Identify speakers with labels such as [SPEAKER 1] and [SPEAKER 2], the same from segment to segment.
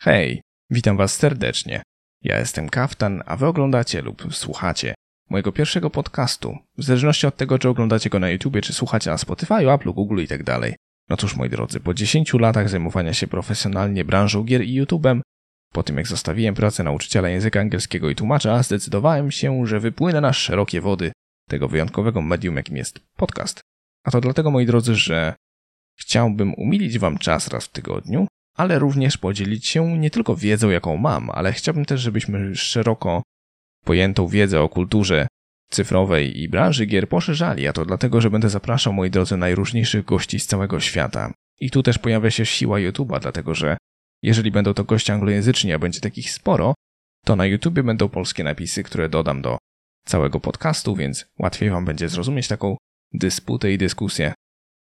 [SPEAKER 1] Hej, witam Was serdecznie. Ja jestem Kaftan, a Wy oglądacie lub słuchacie mojego pierwszego podcastu, w zależności od tego, czy oglądacie go na YouTubie, czy słuchacie na Spotify, Apple, Google i tak. No cóż, moi drodzy, po 10 latach zajmowania się profesjonalnie branżą gier i YouTubem, po tym jak zostawiłem pracę nauczyciela języka angielskiego i tłumacza, zdecydowałem się, że wypłynę na szerokie wody tego wyjątkowego medium, jakim jest podcast. A to dlatego, moi drodzy, że chciałbym umilić Wam czas raz w tygodniu, ale również podzielić się nie tylko wiedzą, jaką mam, ale chciałbym też, żebyśmy szeroko pojętą wiedzę o kulturze cyfrowej i branży gier poszerzali, a to dlatego, że będę zapraszał, moi drodzy, najróżniejszych gości z całego świata. I tu też pojawia się siła YouTube'a, dlatego że jeżeli będą to goście anglojęzyczni, a będzie takich sporo, to na YouTubie będą polskie napisy, które dodam do całego podcastu, więc łatwiej Wam będzie zrozumieć taką dysputę i dyskusję.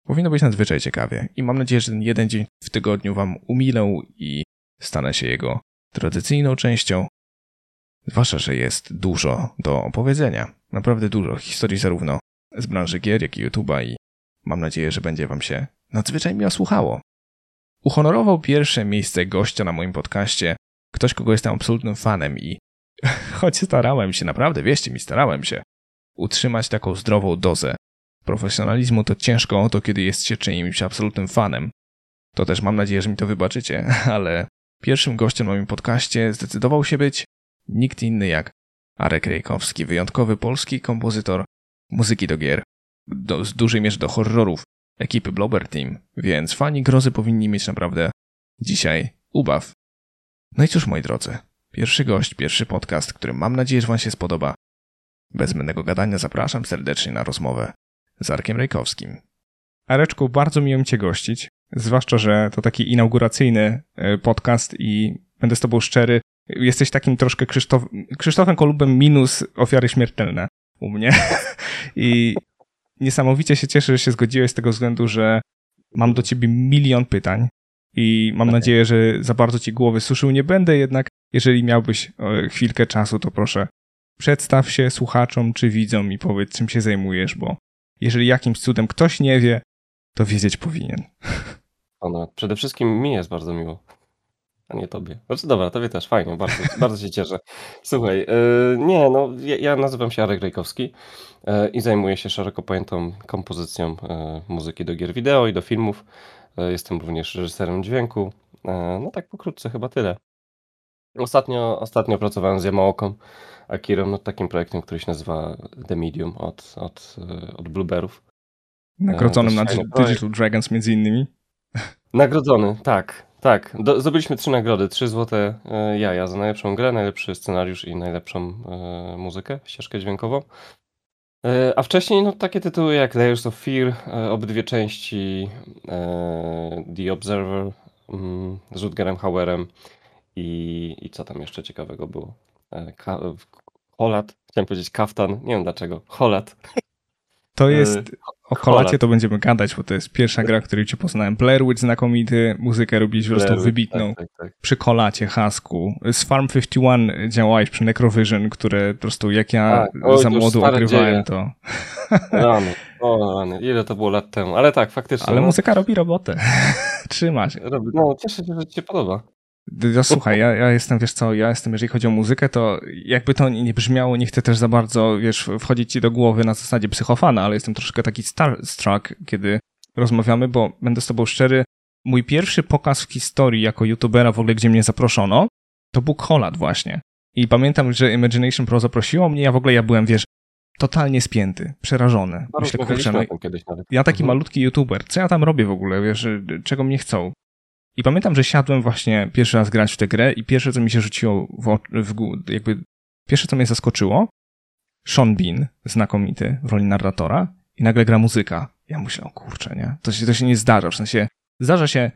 [SPEAKER 1] Powinno być nadzwyczaj ciekawie i mam nadzieję, że ten jeden dzień w tygodniu Wam umilę i stanę się jego tradycyjną częścią. Zwłaszcza, że jest dużo do opowiedzenia. Naprawdę dużo historii zarówno z branży gier, jak i YouTube'a i mam nadzieję, że będzie Wam się nadzwyczaj miło słuchało. Uhonorował pierwsze miejsce gościa na moim podcaście ktoś, kogo jestem absolutnym fanem i choć starałem się, naprawdę, wieście mi, starałem się utrzymać taką zdrową dozę profesjonalizmu, to ciężko o to, kiedy jest się czyimś absolutnym fanem. To też mam nadzieję, że mi to wybaczycie, ale pierwszym gościem na moim podcaście zdecydował się być nikt inny jak Arek Rejkowski, wyjątkowy polski kompozytor muzyki do gier, do, z dużej mierze do horrorów ekipy Blobber Team, więc fani grozy powinni mieć naprawdę dzisiaj ubaw. No i cóż, moi drodzy, pierwszy gość, pierwszy podcast, który mam nadzieję, że Wam się spodoba. Bez zbędnego gadania zapraszam serdecznie na rozmowę z Arkiem Rejkowskim. Areczku, bardzo miło Cię gościć, zwłaszcza, że to taki inauguracyjny e, podcast i będę z Tobą szczery, jesteś takim troszkę Krzysztof, Krzysztofem Kolubem minus ofiary śmiertelne u mnie. I niesamowicie się cieszę, że się zgodziłeś z tego względu, że mam do ciebie milion pytań i mam okay. nadzieję, że za bardzo ci głowy suszył nie będę, jednak jeżeli miałbyś e, chwilkę czasu, to proszę przedstaw się słuchaczom czy widzom i powiedz, czym się zajmujesz, bo jeżeli jakimś cudem ktoś nie wie, to wiedzieć powinien.
[SPEAKER 2] Ona, przede wszystkim mi jest bardzo miło a nie tobie. Znaczy dobra, tobie też, fajnie, bardzo, bardzo się cieszę. Słuchaj, yy, nie, no ja, ja nazywam się Arek Rejkowski yy, i zajmuję się szeroko pojętą kompozycją yy, muzyki do gier wideo i do filmów. Jestem również reżyserem dźwięku. No tak pokrótce chyba tyle. Ostatnio, ostatnio pracowałem z Yamaoką Akirą nad takim projektem, który się nazywa The Medium od, od, od Blueberów.
[SPEAKER 1] Nagrodzonym na Digital Dragons między innymi.
[SPEAKER 2] Nagrodzony, tak. Tak, do, zdobyliśmy trzy nagrody, trzy złote e, jaja za najlepszą grę, najlepszy scenariusz i najlepszą e, muzykę, ścieżkę dźwiękową. E, a wcześniej no, takie tytuły jak Layers of Fear, e, obydwie części, e, The Observer mm, z Rutgerem Hauerem i, i co tam jeszcze ciekawego było? E, ka, Holat, chciałem powiedzieć kaftan, nie wiem dlaczego, Holat.
[SPEAKER 1] To jest o kolacie to będziemy gadać, bo to jest pierwsza gra, której cię poznałem. Blair Witch znakomity, muzykę robiłeś po prostu wybitną. Tak, tak, tak. Przy kolacie, hasku. Z Farm 51 działałeś przy Necrovision, które po prostu jak ja tak. za młodu ogrywałem to...
[SPEAKER 2] Rany, o rany, ile to było lat temu, ale tak, faktycznie.
[SPEAKER 1] Ale no. muzyka robi robotę. Trzyma się.
[SPEAKER 2] No, cieszę się, że ci się podoba.
[SPEAKER 1] Ja, słuchaj, ja, ja jestem, wiesz co, ja jestem, jeżeli chodzi o muzykę, to jakby to nie brzmiało, nie chcę też za bardzo, wiesz, wchodzić ci do głowy na zasadzie psychofana, ale jestem troszkę taki starstruck, kiedy rozmawiamy, bo będę z tobą szczery, mój pierwszy pokaz w historii jako youtubera w ogóle, gdzie mnie zaproszono, to był Kolat właśnie. I pamiętam, że Imagination Pro zaprosiło mnie, ja w ogóle, ja byłem, wiesz, totalnie spięty, przerażony.
[SPEAKER 2] No, Myślę, kurczę, no,
[SPEAKER 1] ja taki mhm. malutki youtuber, co ja tam robię w ogóle, wiesz, czego mnie chcą? I pamiętam, że siadłem właśnie pierwszy raz grać w tę grę i pierwsze, co mi się rzuciło w, w jakby, pierwsze, co mnie zaskoczyło, Sean Bean, znakomity w roli narratora i nagle gra muzyka. Ja myślę, o kurczę, nie? To się, to się nie zdarza, w sensie zdarza się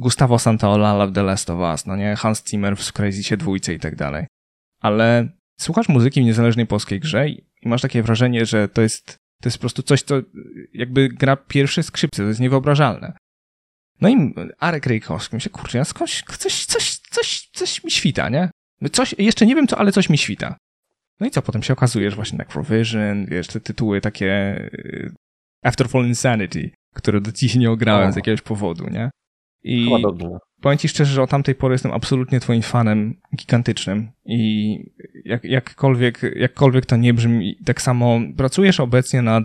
[SPEAKER 1] Gustavo Santaolalla w The Last of Us, no nie? Hans Zimmer w Crazy dwójce i tak dalej. Ale słuchasz muzyki w niezależnej polskiej grze i masz takie wrażenie, że to jest, to jest po prostu coś, co jakby gra pierwsze skrzypce, to jest niewyobrażalne. No i Arek Rejkowski myślę, kurczę, ja skądś, coś, coś, coś, coś mi świta, nie? Coś, jeszcze nie wiem co, ale coś mi świta. No i co, potem się okazuje, że właśnie Provision, wiesz, te tytuły takie y, After Fall Insanity, które do dziś nie ograłem z jakiegoś powodu, nie?
[SPEAKER 2] I Chyba dobrze.
[SPEAKER 1] powiem ci szczerze, że od tamtej pory jestem absolutnie twoim fanem gigantycznym i jak, jakkolwiek, jakkolwiek to nie brzmi, tak samo pracujesz obecnie nad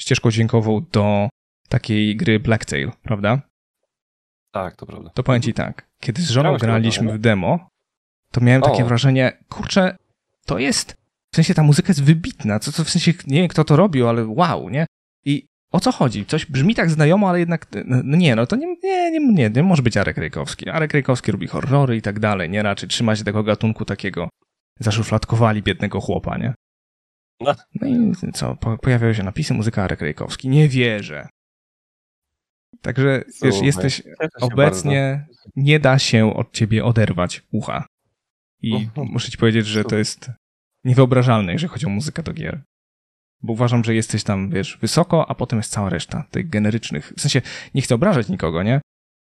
[SPEAKER 1] ścieżką dźwiękową do takiej gry Blacktail, prawda?
[SPEAKER 2] Tak, to prawda.
[SPEAKER 1] To powiem ci tak, kiedy z żoną graliśmy w demo, to miałem takie o. wrażenie, kurczę, to jest, w sensie ta muzyka jest wybitna, co, co w sensie, nie wiem kto to robił, ale wow, nie? I o co chodzi? Coś brzmi tak znajomo, ale jednak, no nie, no to nie, nie, nie, nie, nie może być Arek Rejkowski. Arek Rejkowski robi horrory i tak dalej, nie? Raczej trzyma się tego gatunku takiego, zaszufladkowali biednego chłopa, nie? No, no i co, po, pojawiają się napisy muzyka Arek Rejkowski. Nie wierzę. Także, Słuchaj, wiesz, jesteś obecnie, bardzo. nie da się od ciebie oderwać ucha. I mhm. muszę ci powiedzieć, że to jest niewyobrażalne, jeżeli chodzi o muzykę do gier. Bo uważam, że jesteś tam, wiesz, wysoko, a potem jest cała reszta tych generycznych. W sensie, nie chcę obrażać nikogo, nie?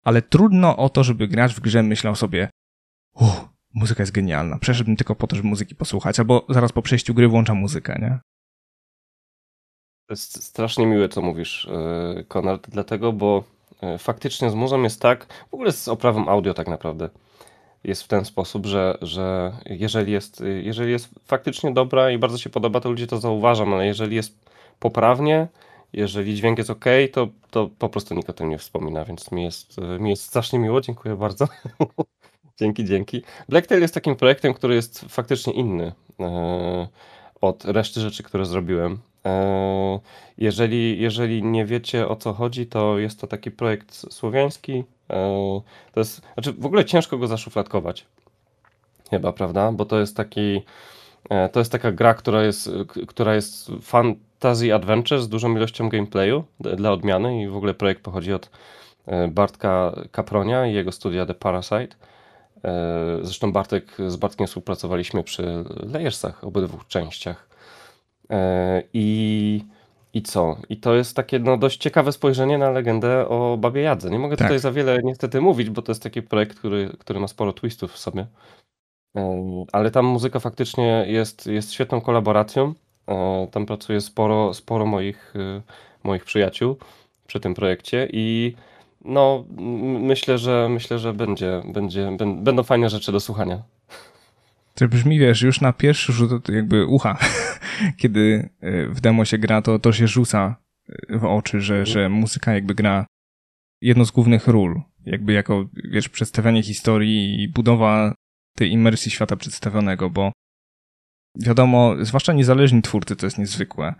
[SPEAKER 1] Ale trudno o to, żeby gracz w grze myślał sobie, uff, muzyka jest genialna. Przeszedłbym tylko po to, żeby muzyki posłuchać, albo zaraz po przejściu gry włączam muzykę, nie?
[SPEAKER 2] Jest strasznie miłe, co mówisz, e, Konrad, dlatego, bo e, faktycznie z muzą jest tak, w ogóle z oprawą audio tak naprawdę, jest w ten sposób, że, że jeżeli, jest, jeżeli jest faktycznie dobra i bardzo się podoba, to ludzie to zauważą, ale jeżeli jest poprawnie, jeżeli dźwięk jest ok, to, to po prostu nikt o tym nie wspomina, więc mi jest, mi jest strasznie miło, dziękuję bardzo. dzięki, dzięki. Blacktail jest takim projektem, który jest faktycznie inny e, od reszty rzeczy, które zrobiłem. E, jeżeli, jeżeli nie wiecie o co chodzi, to jest to taki projekt słowiański. E, to jest, znaczy w ogóle ciężko go zaszufladkować. Chyba, prawda? Bo to jest taki. E, to jest taka gra, która jest, która jest fantasy adventure z dużą ilością gameplayu dla odmiany i w ogóle projekt pochodzi od Bartka Kapronia i jego studia The Parasite. Zresztą Bartek z Bartkiem współpracowaliśmy przy Layersach, obydwu częściach. E, I, I co? I to jest takie no, dość ciekawe spojrzenie na legendę o Babie Jadze. Nie mogę tak. tutaj za wiele niestety mówić, bo to jest taki projekt, który, który ma sporo twistów w sobie. E, ale tam muzyka faktycznie jest, jest świetną kolaboracją. E, tam pracuje sporo, sporo moich, moich przyjaciół przy tym projekcie i no, myślę, że myślę, że będzie, będzie, będą fajne rzeczy do słuchania.
[SPEAKER 1] To brzmi, wiesz, już na pierwszy rzut jakby ucha, kiedy e, w demo się gra, to to się rzuca e, w oczy, że, że muzyka jakby gra jedno z głównych ról. Jakby jako, wiesz, przedstawianie historii i budowa tej imersji świata przedstawionego, bo wiadomo, zwłaszcza niezależni twórcy to jest niezwykłe.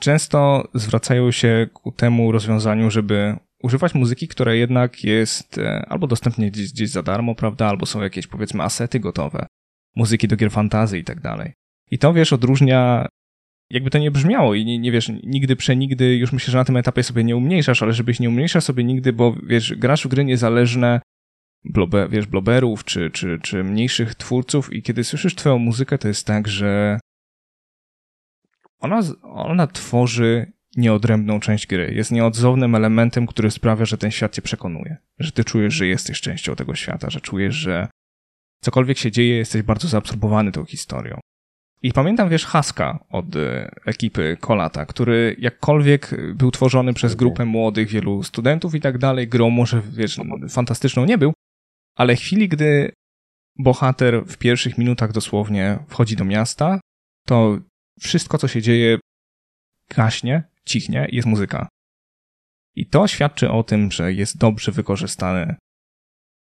[SPEAKER 1] Często zwracają się ku temu rozwiązaniu, żeby używać muzyki, która jednak jest e, albo dostępnie gdzieś, gdzieś za darmo, prawda, albo są jakieś powiedzmy asety gotowe, muzyki do gier fantazy i tak dalej. I to wiesz, odróżnia, jakby to nie brzmiało i nie, nie wiesz, nigdy przenigdy, już myślę, że na tym etapie sobie nie umniejszasz, ale żebyś nie umniejszał sobie nigdy, bo wiesz, grasz w gry niezależne, blobe, wiesz, bloberów czy, czy, czy mniejszych twórców i kiedy słyszysz twoją muzykę, to jest tak, że ona, ona tworzy nieodrębną część gry. Jest nieodzownym elementem, który sprawia, że ten świat cię przekonuje. Że ty czujesz, że jesteś częścią tego świata, że czujesz, że cokolwiek się dzieje, jesteś bardzo zaabsorbowany tą historią. I pamiętam, wiesz, Haska od e, ekipy Kolata, który jakkolwiek był tworzony przez grupę młodych, wielu studentów i tak dalej, grą może, wiesz, fantastyczną nie był, ale w chwili, gdy bohater w pierwszych minutach dosłownie wchodzi do miasta, to wszystko, co się dzieje, gaśnie cichnie jest muzyka. I to świadczy o tym, że jest dobrze wykorzystany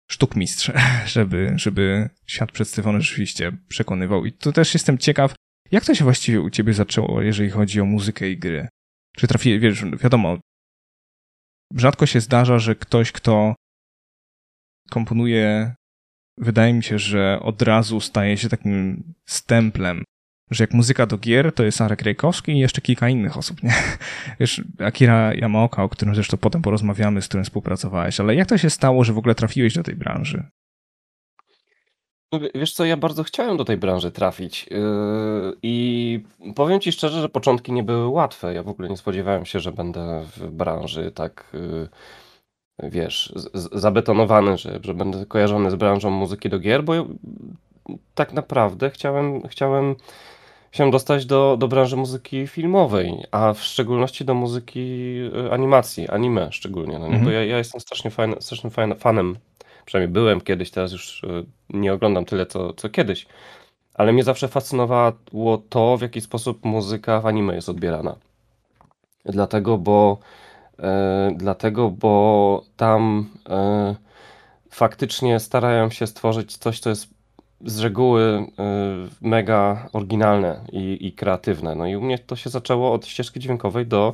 [SPEAKER 1] sztukmistrz, żeby, żeby świat przedstawiony rzeczywiście przekonywał. I tu też jestem ciekaw, jak to się właściwie u ciebie zaczęło, jeżeli chodzi o muzykę i gry? Czy trafi, wiesz, wiadomo, rzadko się zdarza, że ktoś, kto komponuje, wydaje mi się, że od razu staje się takim stemplem że jak muzyka do gier, to jest Arek Rejkowski i jeszcze kilka innych osób, nie? Wiesz, Akira Yamaoka, o którym zresztą potem porozmawiamy, z którym współpracowałeś, ale jak to się stało, że w ogóle trafiłeś do tej branży?
[SPEAKER 2] No, wiesz co, ja bardzo chciałem do tej branży trafić yy, i powiem ci szczerze, że początki nie były łatwe. Ja w ogóle nie spodziewałem się, że będę w branży tak, yy, wiesz, zabetonowany, że, że będę kojarzony z branżą muzyki do gier, bo tak naprawdę chciałem, chciałem się dostać do, do branży muzyki filmowej, a w szczególności do muzyki e, animacji, anime szczególnie, no nie? Mhm. bo ja, ja jestem strasznie, fajny, strasznie fajny, fanem, przynajmniej byłem kiedyś, teraz już e, nie oglądam tyle co, co kiedyś, ale mnie zawsze fascynowało to, w jaki sposób muzyka w anime jest odbierana. Dlatego, bo, e, dlatego, bo tam faktycznie starają się stworzyć coś, co jest z reguły y, mega oryginalne i, i kreatywne. No i u mnie to się zaczęło od ścieżki dźwiękowej do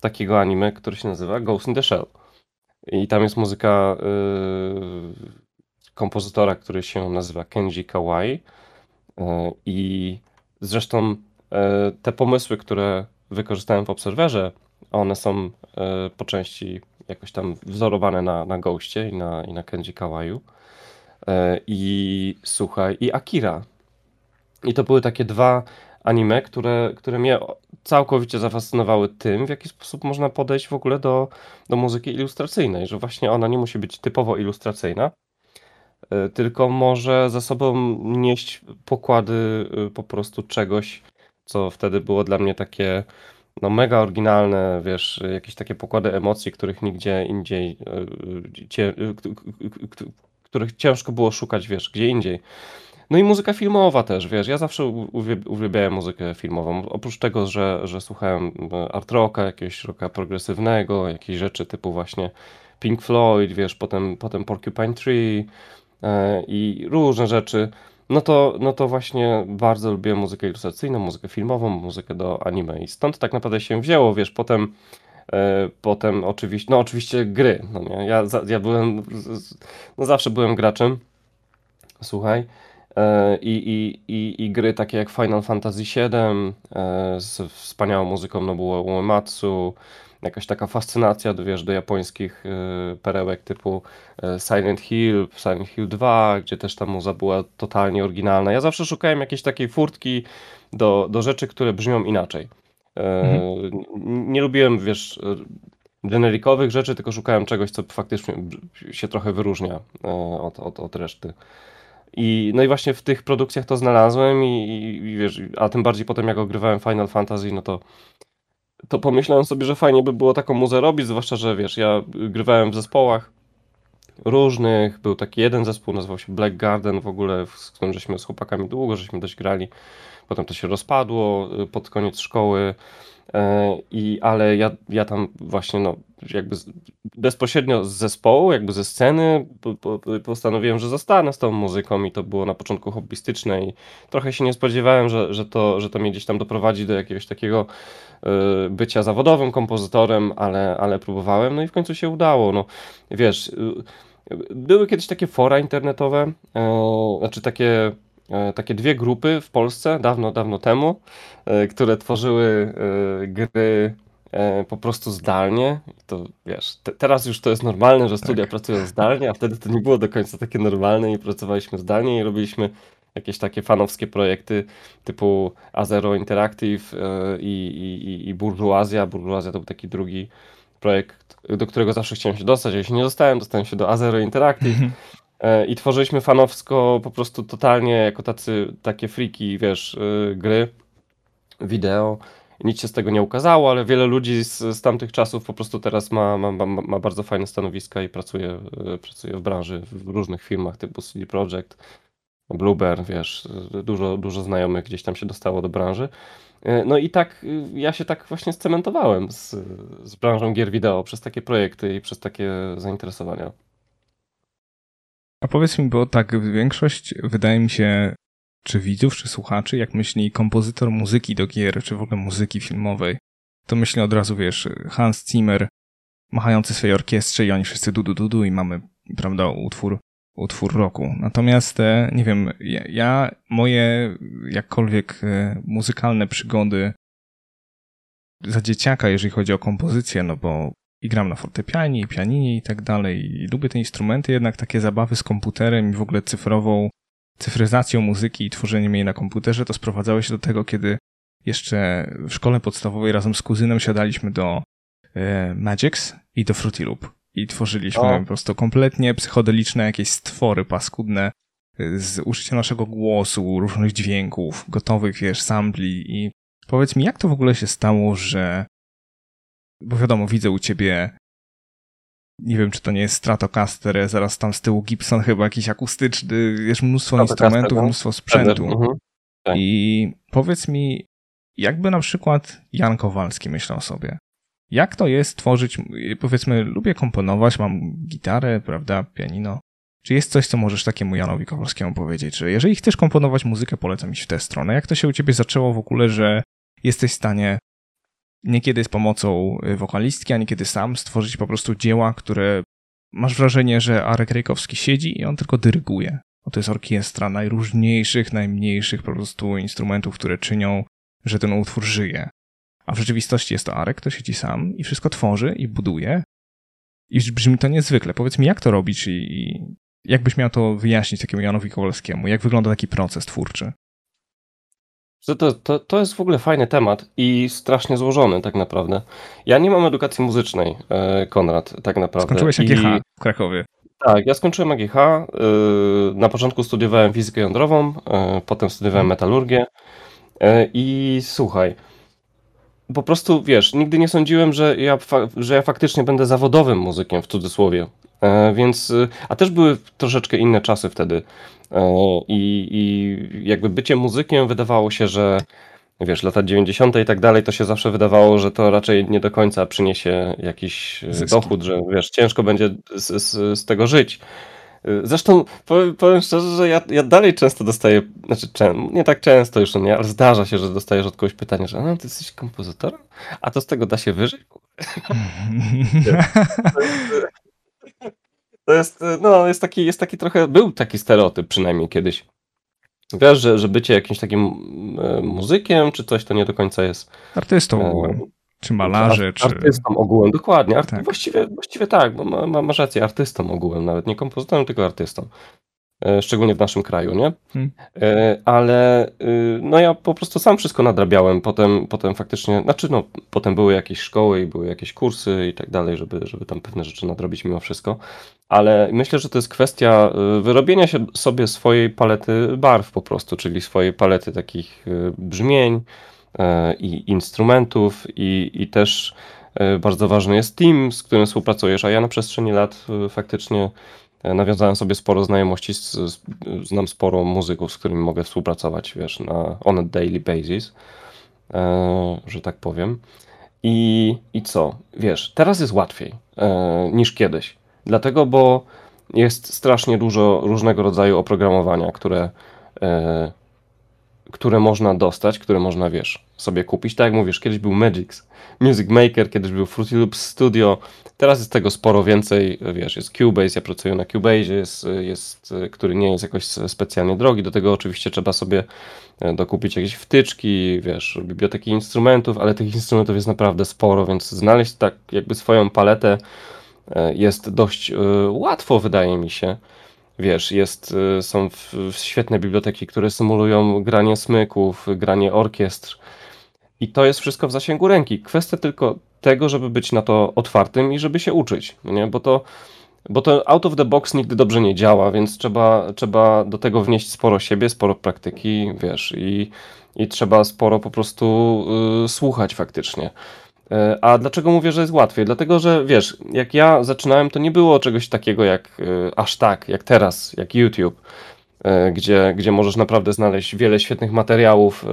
[SPEAKER 2] takiego anime, który się nazywa Ghost in the Shell. I tam jest muzyka y, kompozytora, który się nazywa Kenji Kawai. Y, I zresztą te pomysły, które wykorzystałem w Obserwerze, one są po części jakoś tam wzorowane na, na Ghostie i na, i na Kenji Kawaiu. E, i słuchaj, i Akira. I to były takie dwa anime, które, które mnie całkowicie zafascynowały tym, w jaki sposób można podejść w ogóle do, do muzyki ilustracyjnej, że właśnie ona nie musi być typowo ilustracyjna, e, tylko może za sobą nieść pokłady e, po prostu czegoś, co wtedy było dla mnie takie no mega oryginalne, wiesz, jakieś takie pokłady emocji, których nigdzie indziej, których ciężko było szukać, wiesz, gdzie indziej. No i muzyka filmowa też, wiesz, ja zawsze uwielbiałem muzykę filmową. Oprócz tego, że, że słuchałem e, art rocka, jakiegoś rocka progresywnego, jakieś rzeczy typu właśnie Pink Floyd, wiesz, potem, potem Porcupine Tree e, i różne rzeczy, no to, no to właśnie bardzo lubiłem muzykę ilustracyjną, muzykę filmową, muzykę do anime i stąd tak naprawdę się wzięło, wiesz, potem potem oczywiście, no oczywiście gry. No nie? Ja, ja byłem, no zawsze byłem graczem. Słuchaj. E, I, i, i, I gry takie jak Final Fantasy VII e, z wspaniałą muzyką Nobuo Uematsu, jakaś taka fascynacja wiesz, do japońskich perełek typu Silent Hill, Silent Hill 2, gdzie też ta muza była totalnie oryginalna. Ja zawsze szukałem jakiejś takiej furtki do, do rzeczy, które brzmią inaczej. Mhm. Nie lubiłem, wiesz, generikowych rzeczy, tylko szukałem czegoś, co faktycznie się trochę wyróżnia e, od, od, od reszty. I, no i właśnie w tych produkcjach to znalazłem i, i, wiesz, a tym bardziej potem jak ogrywałem Final Fantasy, no to to pomyślałem sobie, że fajnie by było taką muzę robić, zwłaszcza, że wiesz, ja grywałem w zespołach różnych, był taki jeden zespół, nazywał się Black Garden w ogóle, z którym żeśmy z chłopakami długo, żeśmy dość grali potem to się rozpadło y, pod koniec szkoły. E, I, ale ja, ja tam właśnie, no, jakby bezpośrednio z zespołu, jakby ze sceny, postanowiłem, że zostanę z tą muzyką i to było na początku hobbystyczne i trochę się nie spodziewałem, że, że, to, że to mnie gdzieś tam doprowadzi do jakiegoś takiego y, bycia zawodowym kompozytorem, ale, ale próbowałem, no i w końcu się udało. No, wiesz, y, były kiedyś takie fora internetowe, e, znaczy takie takie dwie grupy w Polsce dawno, dawno temu, e, które tworzyły e, gry po prostu zdalnie. To wiesz, te, teraz już to jest normalne, że studia tak. pracują zdalnie, a wtedy to nie było do końca takie normalne i pracowaliśmy zdalnie i robiliśmy jakieś takie fanowskie projekty typu Azero Interactive i, i, i Burżuazja. Burżuazja to był taki drugi projekt, do którego zawsze chciałem się dostać, się nie dostałem, dostałem się do Azero Interactive. E, i tworzyliśmy fanowsko po prostu totalnie jako tacy, takie friki, wiesz, y, gry, wideo. Nic się z tego nie ukazało, ale wiele ludzi z, z tamtych czasów po prostu teraz ma, ma, ma, ma bardzo fajne stanowiska i pracuje, y, pracuje w branży, w różnych firmach typu CD Projekt, Blueber, wiesz, dużo, dużo znajomych gdzieś tam się dostało do branży. E, no i tak ja się tak właśnie scementowałem z, z branżą gier wideo przez takie projekty i przez takie zainteresowania.
[SPEAKER 1] A powiedz mi, bo tak większość, wydaje mi się, czy widzów, czy słuchaczy, jak myśli kompozytor muzyki do gier, czy w ogóle muzyki filmowej, to myśli od razu, wiesz, Hans Zimmer machający swojej orkiestrze i oni wszyscy du, du, du, du i mamy, prawda, utwór, utwór roku. Natomiast, e, nie wiem, ja, moje jakkolwiek e, muzykalne przygody za dzieciaka, jeżeli chodzi o kompozycję, no bo i gram na fortepianie, i pianinie i tak dalej. I lubię te instrumenty, jednak takie zabawy z komputerem i w ogóle cyfrową, cyfryzacją muzyki i tworzeniem jej na komputerze, to sprowadzało się do tego, kiedy jeszcze w szkole podstawowej razem z kuzynem siadaliśmy do e, Magix i do Fruity Loop. I tworzyliśmy o. po prostu kompletnie psychodeliczne jakieś stwory paskudne, z użycia naszego głosu, różnych dźwięków, gotowych, wiesz, sampli i powiedz mi, jak to w ogóle się stało, że bo wiadomo, widzę u ciebie nie wiem, czy to nie jest Stratocaster, zaraz tam z tyłu Gibson chyba jakiś akustyczny, wiesz, mnóstwo instrumentów, no. mnóstwo sprzętu. Mhm. Tak. I powiedz mi, jakby na przykład Jan Kowalski myślał sobie, jak to jest tworzyć, powiedzmy, lubię komponować, mam gitarę, prawda, pianino. Czy jest coś, co możesz takiemu Janowi Kowalskiemu powiedzieć, że jeżeli chcesz komponować muzykę, polecam iść w tę stronę. Jak to się u ciebie zaczęło w ogóle, że jesteś w stanie niekiedy z pomocą y, wokalistki, a niekiedy sam stworzyć po prostu dzieła, które masz wrażenie, że Arek Rejkowski siedzi i on tylko dyryguje. Bo to jest orkiestra najróżniejszych, najmniejszych po prostu instrumentów, które czynią, że ten utwór żyje. A w rzeczywistości jest to Arek, kto siedzi sam i wszystko tworzy i buduje. I brzmi to niezwykle. Powiedz mi, jak to robić i jak byś miał to wyjaśnić takiemu Janowi Kowalskiemu? Jak wygląda taki proces twórczy?
[SPEAKER 2] To, to, to jest w ogóle fajny temat i strasznie złożony tak naprawdę. Ja nie mam edukacji muzycznej, e, Konrad, tak naprawdę.
[SPEAKER 1] Skończyłeś AGH I... w Krakowie.
[SPEAKER 2] Tak, ja skończyłem AGH. E, na początku studiowałem fizykę jądrową, e, potem studiowałem metalurgię. I słuchaj, po prostu wiesz, nigdy nie sądziłem, że ja, że ja faktycznie będę zawodowym muzykiem w cudzysłowie. Więc, a też były troszeczkę inne czasy wtedy. I jakby bycie muzykiem wydawało się, że wiesz, lata 90. i tak dalej, to się zawsze wydawało, że to raczej nie do końca przyniesie jakiś e, Zyski. dochód, że wiesz, ciężko będzie z, z, z tego żyć. E, zresztą powiem, powiem, szczerze, że ja, ja dalej często dostaję, znaczy nie tak często już, nie, ale zdarza się, że dostajesz od kogoś pytanie, że no, ty jesteś kompozytorem? A to z tego da się wyżyć? To jest, no, jest taki, jest taki trochę, był taki stereotyp przynajmniej kiedyś. Wiesz, że, że bycie jakimś takim muzykiem czy coś to nie do końca jest.
[SPEAKER 1] Artystą e, ogółem. Czy malarzy, czy.
[SPEAKER 2] Artystą ogółem, dokładnie. Art... Tak. Właściwie, właściwie tak, bo ma, ma, masz rację, artystą ogółem, nawet nie kompozytorem, tylko artystą. E, szczególnie w naszym kraju, nie? Hmm. E, ale y, no ja po prostu sam wszystko nadrabiałem, potem, potem faktycznie, znaczy no, potem były jakieś szkoły i były jakieś kursy i tak dalej, żeby, żeby tam pewne rzeczy nadrobić mimo wszystko, ale myślę, że to jest kwestia y, wyrobienia się sobie swojej palety barw po prostu, czyli swojej palety takich y, brzmień i instrumentów i, i też bardzo ważny jest team, z którym współpracujesz, a ja na przestrzeni lat faktycznie nawiązałem sobie sporo znajomości, z, z, znam sporo muzyków, z którymi mogę współpracować, wiesz, na on a daily basis, e, że tak powiem. I, I co? Wiesz, teraz jest łatwiej e, niż kiedyś. Dlatego, bo jest strasznie dużo różnego rodzaju oprogramowania, które, e, które można dostać, które można, wiesz, sobie kupić. Tak jak mówisz, kiedyś był Magix, Music Maker, kiedyś był Fruity Loops Studio, Teraz jest tego sporo więcej, wiesz, jest Cubase, ja pracuję na Cubase, jest, jest, który nie jest jakoś specjalnie drogi, do tego oczywiście trzeba sobie e, dokupić jakieś wtyczki, wiesz, biblioteki instrumentów, ale tych instrumentów jest naprawdę sporo, więc znaleźć tak jakby swoją paletę e, jest dość e, łatwo, wydaje mi się. Wiesz, jest, są świetne biblioteki, które symulują granie smyków, granie orkiestr, i to jest wszystko w zasięgu ręki. Kwestia tylko tego, żeby być na to otwartym i żeby się uczyć, no nie? Bo to, bo to out of the box nigdy dobrze nie działa, więc trzeba, trzeba do tego wnieść sporo siebie, sporo praktyki, wiesz, i, i trzeba sporo po prostu y, słuchać faktycznie. Y, a dlaczego mówię, że jest łatwiej? Dlatego, że wiesz, jak ja zaczynałem, to nie było czegoś takiego jak y, aż tak, jak teraz, jak YouTube, y, gdzie, gdzie możesz naprawdę znaleźć wiele świetnych materiałów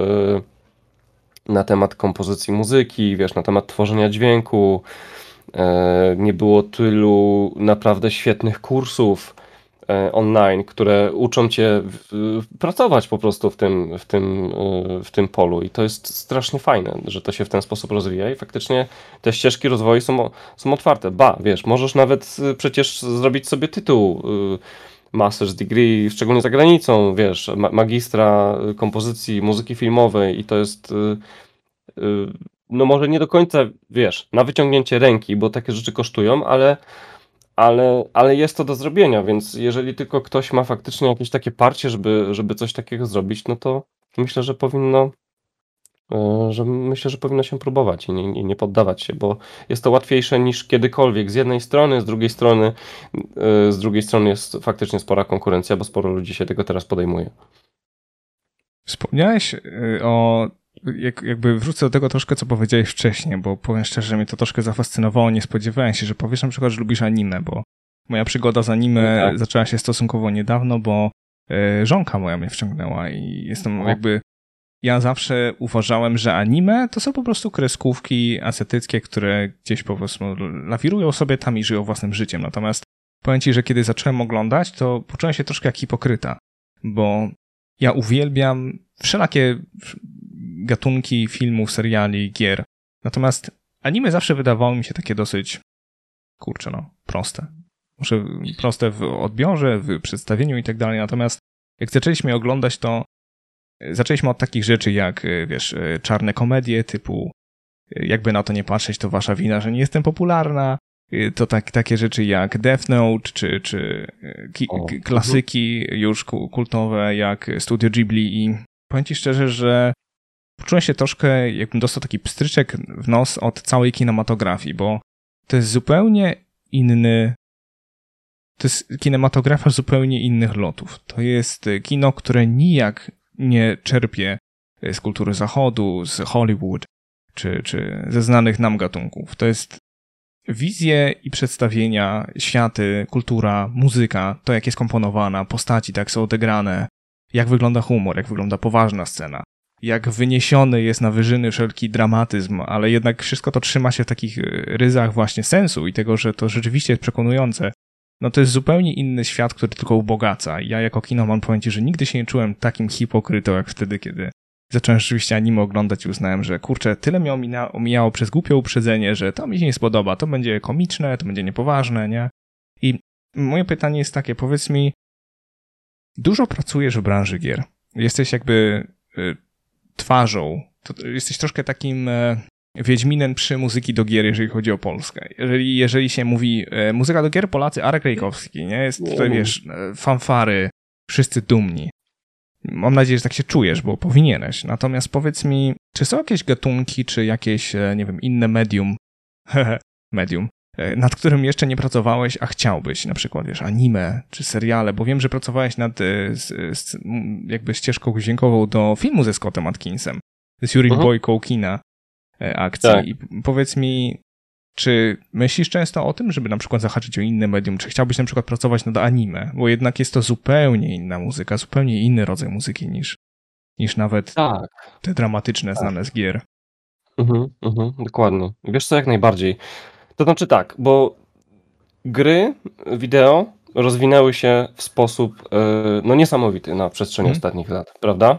[SPEAKER 2] na temat kompozycji muzyki, wiesz, na temat tworzenia dźwięku. E, nie było tylu naprawdę świetnych kursów e, online, które uczą cię pracować po prostu w tym, w, tym, e, w tym polu i to jest strasznie fajne, że to się w ten sposób rozwija i faktycznie te ścieżki rozwoju są, są otwarte. Ba, wiesz, możesz nawet przecież zrobić sobie tytuł master's degree, szczególnie za granicą, wiesz, magistra kompozycji muzyki filmowej i to jest no może nie do końca, wiesz, na wyciągnięcie ręki, bo takie rzeczy kosztują, ale, ale, ale jest to do zrobienia, więc jeżeli tylko ktoś ma faktycznie jakieś takie parcie, żeby, żeby coś takiego zrobić, no to myślę, że powinno e, że myślę, że powinno się próbować i nie, nie, poddawać się, bo jest to łatwiejsze niż kiedykolwiek. Z jednej strony, z drugiej strony, z drugiej strony jest faktycznie spora konkurencja, bo sporo ludzi się tego teraz podejmuje.
[SPEAKER 1] Wspomniałeś o jak, jakby wrócę do tego troszkę, co powiedziałeś wcześniej, bo powiem szczerze, że mnie to troszkę zafascynowało. Nie spodziewałem się, że powiesz na przykład, że lubisz anime, bo moja przygoda z anime no tak. zaczęła się stosunkowo niedawno, bo e, żonka moja mnie wciągnęła i jestem o. jakby. Ja zawsze uważałem, że anime to są po prostu kreskówki azjatyckie, które gdzieś po prostu lawirują sobie tam i żyją własnym życiem. Natomiast powiem ci, że kiedy zacząłem oglądać, to poczułem się troszkę jak hipokryta, bo ja uwielbiam wszelakie gatunki filmów, seriali, gier. Natomiast anime zawsze wydawało mi się takie dosyć, kurczę no, proste. Może proste w odbiorze, w przedstawieniu i tak dalej. Natomiast jak zaczęliśmy oglądać, to zaczęliśmy od takich rzeczy jak, wiesz, czarne komedie typu jakby na to nie patrzeć, to wasza wina, że nie jestem popularna. To tak, takie rzeczy jak Death Note, czy, czy ki, klasyki już kultowe jak Studio Ghibli i powiem ci szczerze, że poczułem się troszkę, jakbym dostał taki pstryczek w nos od całej kinematografii, bo to jest zupełnie inny. To jest kinematografia zupełnie innych lotów. To jest kino, które nijak nie czerpie z kultury zachodu, z Hollywood, czy, czy ze znanych nam gatunków. To jest wizje i przedstawienia, światy, kultura, muzyka, to jak jest komponowana, postaci, tak są odegrane, jak wygląda humor, jak wygląda poważna scena jak wyniesiony jest na wyżyny wszelki dramatyzm, ale jednak wszystko to trzyma się w takich e, ryzach właśnie sensu i tego, że to rzeczywiście jest przekonujące. No to jest zupełnie inny świat, który tylko ubogaca. Ja jako kinoman powiem ci, że nigdy się nie czułem takim hipokrytą jak wtedy, kiedy zacząłem rzeczywiście anime oglądać i uznałem, że kurczę, tyle omina, omijało przez głupie uprzedzenie, że to mi się nie spodoba, to będzie komiczne, to będzie niepoważne, nie? I moje pytanie jest takie, powiedz mi, dużo pracujesz w branży gier. Jesteś jakby y, twarzą. To jesteś troszkę takim e, Wiedźminem przy muzyki do gier, jeżeli chodzi o Polskę. Jeżeli, jeżeli się mówi e, muzyka do gier, Polacy, Arek Rejkowski, nie? Jest tutaj, wiesz, e, fanfary, wszyscy dumni. Mam nadzieję, że tak się czujesz, bo powinieneś. Natomiast powiedz mi, czy są jakieś gatunki, czy jakieś, nie wiem, inne medium, medium, nad którym jeszcze nie pracowałeś, a chciałbyś, na przykład, wiesz, anime czy seriale, bo wiem, że pracowałeś nad z, z, jakby ścieżką dźwiękową do filmu ze Scottem Atkinsem, z Yuri mhm. Boyką kina e, akcji. Tak. I powiedz mi, czy myślisz często o tym, żeby na przykład zahaczyć o inne medium? Czy chciałbyś na przykład pracować nad anime? Bo jednak jest to zupełnie inna muzyka, zupełnie inny rodzaj muzyki niż, niż nawet tak. te dramatyczne, tak. znane z gier.
[SPEAKER 2] Mhm, mhm, dokładnie. Wiesz co, jak najbardziej. To znaczy tak, bo gry wideo rozwinęły się w sposób e, no niesamowity na przestrzeni hmm. ostatnich lat, prawda?